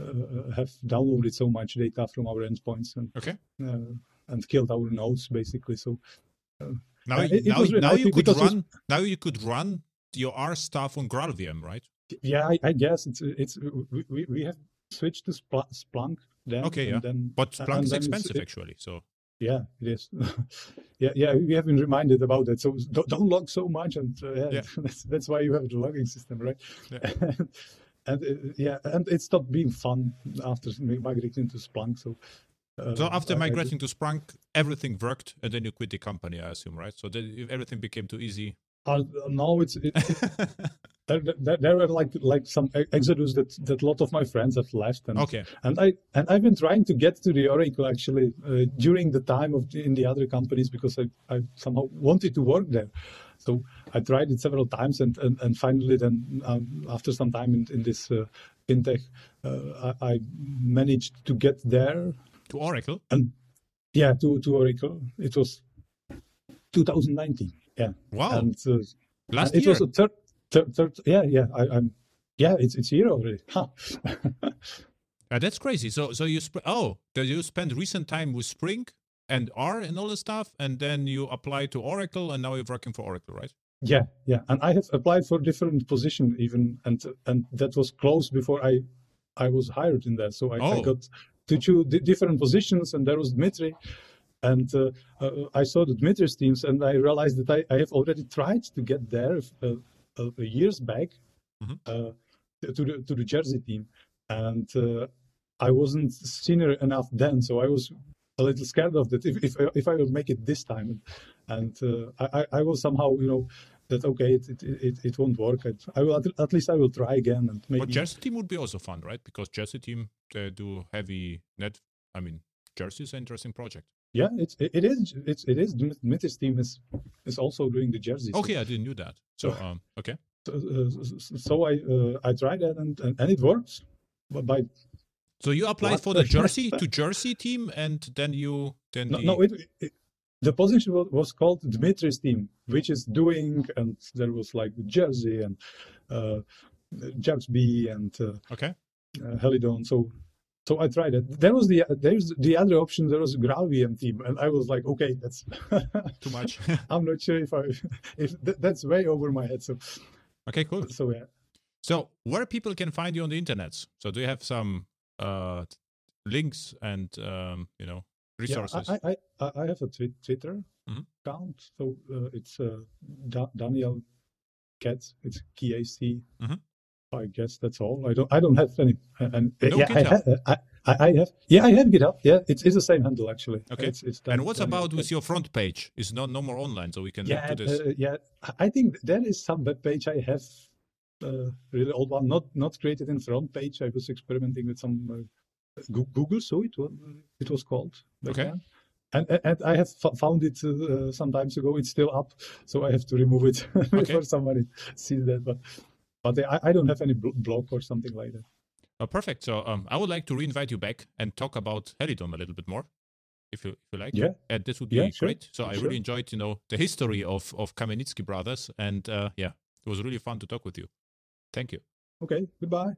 Speaker 2: uh, have downloaded so much data from our endpoints and
Speaker 1: Okay.
Speaker 2: uh, and killed our nodes basically so
Speaker 1: Now,
Speaker 2: Uh, it-
Speaker 1: now,
Speaker 2: really
Speaker 1: now you could run. Now you could run your R stuff on GraalVM, right?
Speaker 2: yeah I, I guess it's it's we, we- have switched to Spl- Splunk then
Speaker 1: Okay, yeah.
Speaker 2: then
Speaker 1: But Splunk is expensive,
Speaker 2: it-
Speaker 1: actually. So
Speaker 2: Yeah, it is. yeah, yeah, we have been reminded about that. So don't, don't log so much, and uh, yeah,
Speaker 1: Yeah.
Speaker 2: that's that's why you have the logging system, right?
Speaker 1: Yeah.
Speaker 2: and uh, yeah, and it stopped being fun after migrating to Splunk. So, uh,
Speaker 1: So after migrating to Splunk, everything worked, and then you quit the company, I assume, right? So then everything became too easy.
Speaker 2: Uh, now it's it, there, there, there were like like some exodus that that a lot of my friends have left, and
Speaker 1: okay,
Speaker 2: and I and I've been trying to get to the Oracle actually uh, during the time of the, in the other companies because I, I somehow wanted to work there. So I tried it several times, and and, and finally then um, after some time in, in this uh, fintech, uh, I, I managed to get there.
Speaker 1: to Oracle.
Speaker 2: And yeah, to to Oracle, it was 2019. Yeah,
Speaker 1: Wow,
Speaker 2: and uh,
Speaker 1: last
Speaker 2: it
Speaker 1: year.
Speaker 2: was a third. third, third yeah, yeah, I, am yeah, it's it's here already. Huh.
Speaker 1: uh, that's crazy. So so you sp- oh, did you spend recent time with Spring and R and all the stuff, and then you apply to Oracle, and now you're working for Oracle, right?
Speaker 2: Yeah, yeah, and I have applied for different position even, and and that was close before I I was hired in that. So I, oh. I got to choose different positions, and there was Dmitry, and uh, uh, I saw the Dmitry's teams, and I realized that I, I have already tried to get there uh, uh years back mm-hmm. Uh, to the to the Jersey team, and uh, I wasn't senior enough then, so I was a little scared of that if if, if I will make it this time, and I I was somehow you know that okay it it, it, it won't work. I, will at, least i will try again and maybe
Speaker 1: but jersey team would be also fun right? Because jersey team they do heavy net i mean jersey is an interesting project.
Speaker 2: Yeah it's it, it is it's it is. Dmitry's team is is also doing the jerseys
Speaker 1: okay i didn't know that. So um okay.
Speaker 2: so, uh, so i uh, i tried that and, and, and it works. But by
Speaker 1: so you applied for the jersey to jersey team and then you then
Speaker 2: no,
Speaker 1: the...
Speaker 2: no it, it, the position was called Dmitry's team, which is doing, and there was like Jersey and uh, B and uh,
Speaker 1: okay,
Speaker 2: uh, Helidon. So, so I tried it. There was the there's the other option. There was a GraalVM team, and I was like, okay, that's
Speaker 1: too much.
Speaker 2: I'm not sure if I if th- that's way over my head. So,
Speaker 1: okay, cool.
Speaker 2: So yeah.
Speaker 1: So where people can find you on the internet? So do you have some uh, links and um, you know resources?
Speaker 2: Yeah, I, I, I have a Twitter mm-hmm. account. So uh, it's uh, da- Daniel Kec. It's K A C. Mm-hmm. I guess that's all. I don't. I don't have any. And
Speaker 1: no
Speaker 2: yeah, I, ha- I, I, have. Yeah, I have GitHub. Yeah, it's, it's the same handle actually.
Speaker 1: Okay.
Speaker 2: It's,
Speaker 1: it's and what's about with your front page? Is not no more online, so we can
Speaker 2: yeah,
Speaker 1: do this.
Speaker 2: Uh, yeah, I think there is some web page I have. Uh, really old one, not not created in front page. I was experimenting with some uh, Google, so it was it was called.
Speaker 1: Okay. Then.
Speaker 2: And, and I have found it uh, some times ago. It's still up, so I have to remove it okay. before somebody sees that. But but I, I don't have any blog or something like that.
Speaker 1: Oh, perfect. So um, I would like to reinvite you back and talk about Helidon a little bit more, if you if you like.
Speaker 2: Yeah,
Speaker 1: and this would be
Speaker 2: yeah,
Speaker 1: great.
Speaker 2: Sure.
Speaker 1: So I
Speaker 2: sure.
Speaker 1: really enjoyed, you know, the history of of Kamenicky brothers, and uh, yeah, it was really fun to talk with you. Thank you.
Speaker 2: Okay. Goodbye.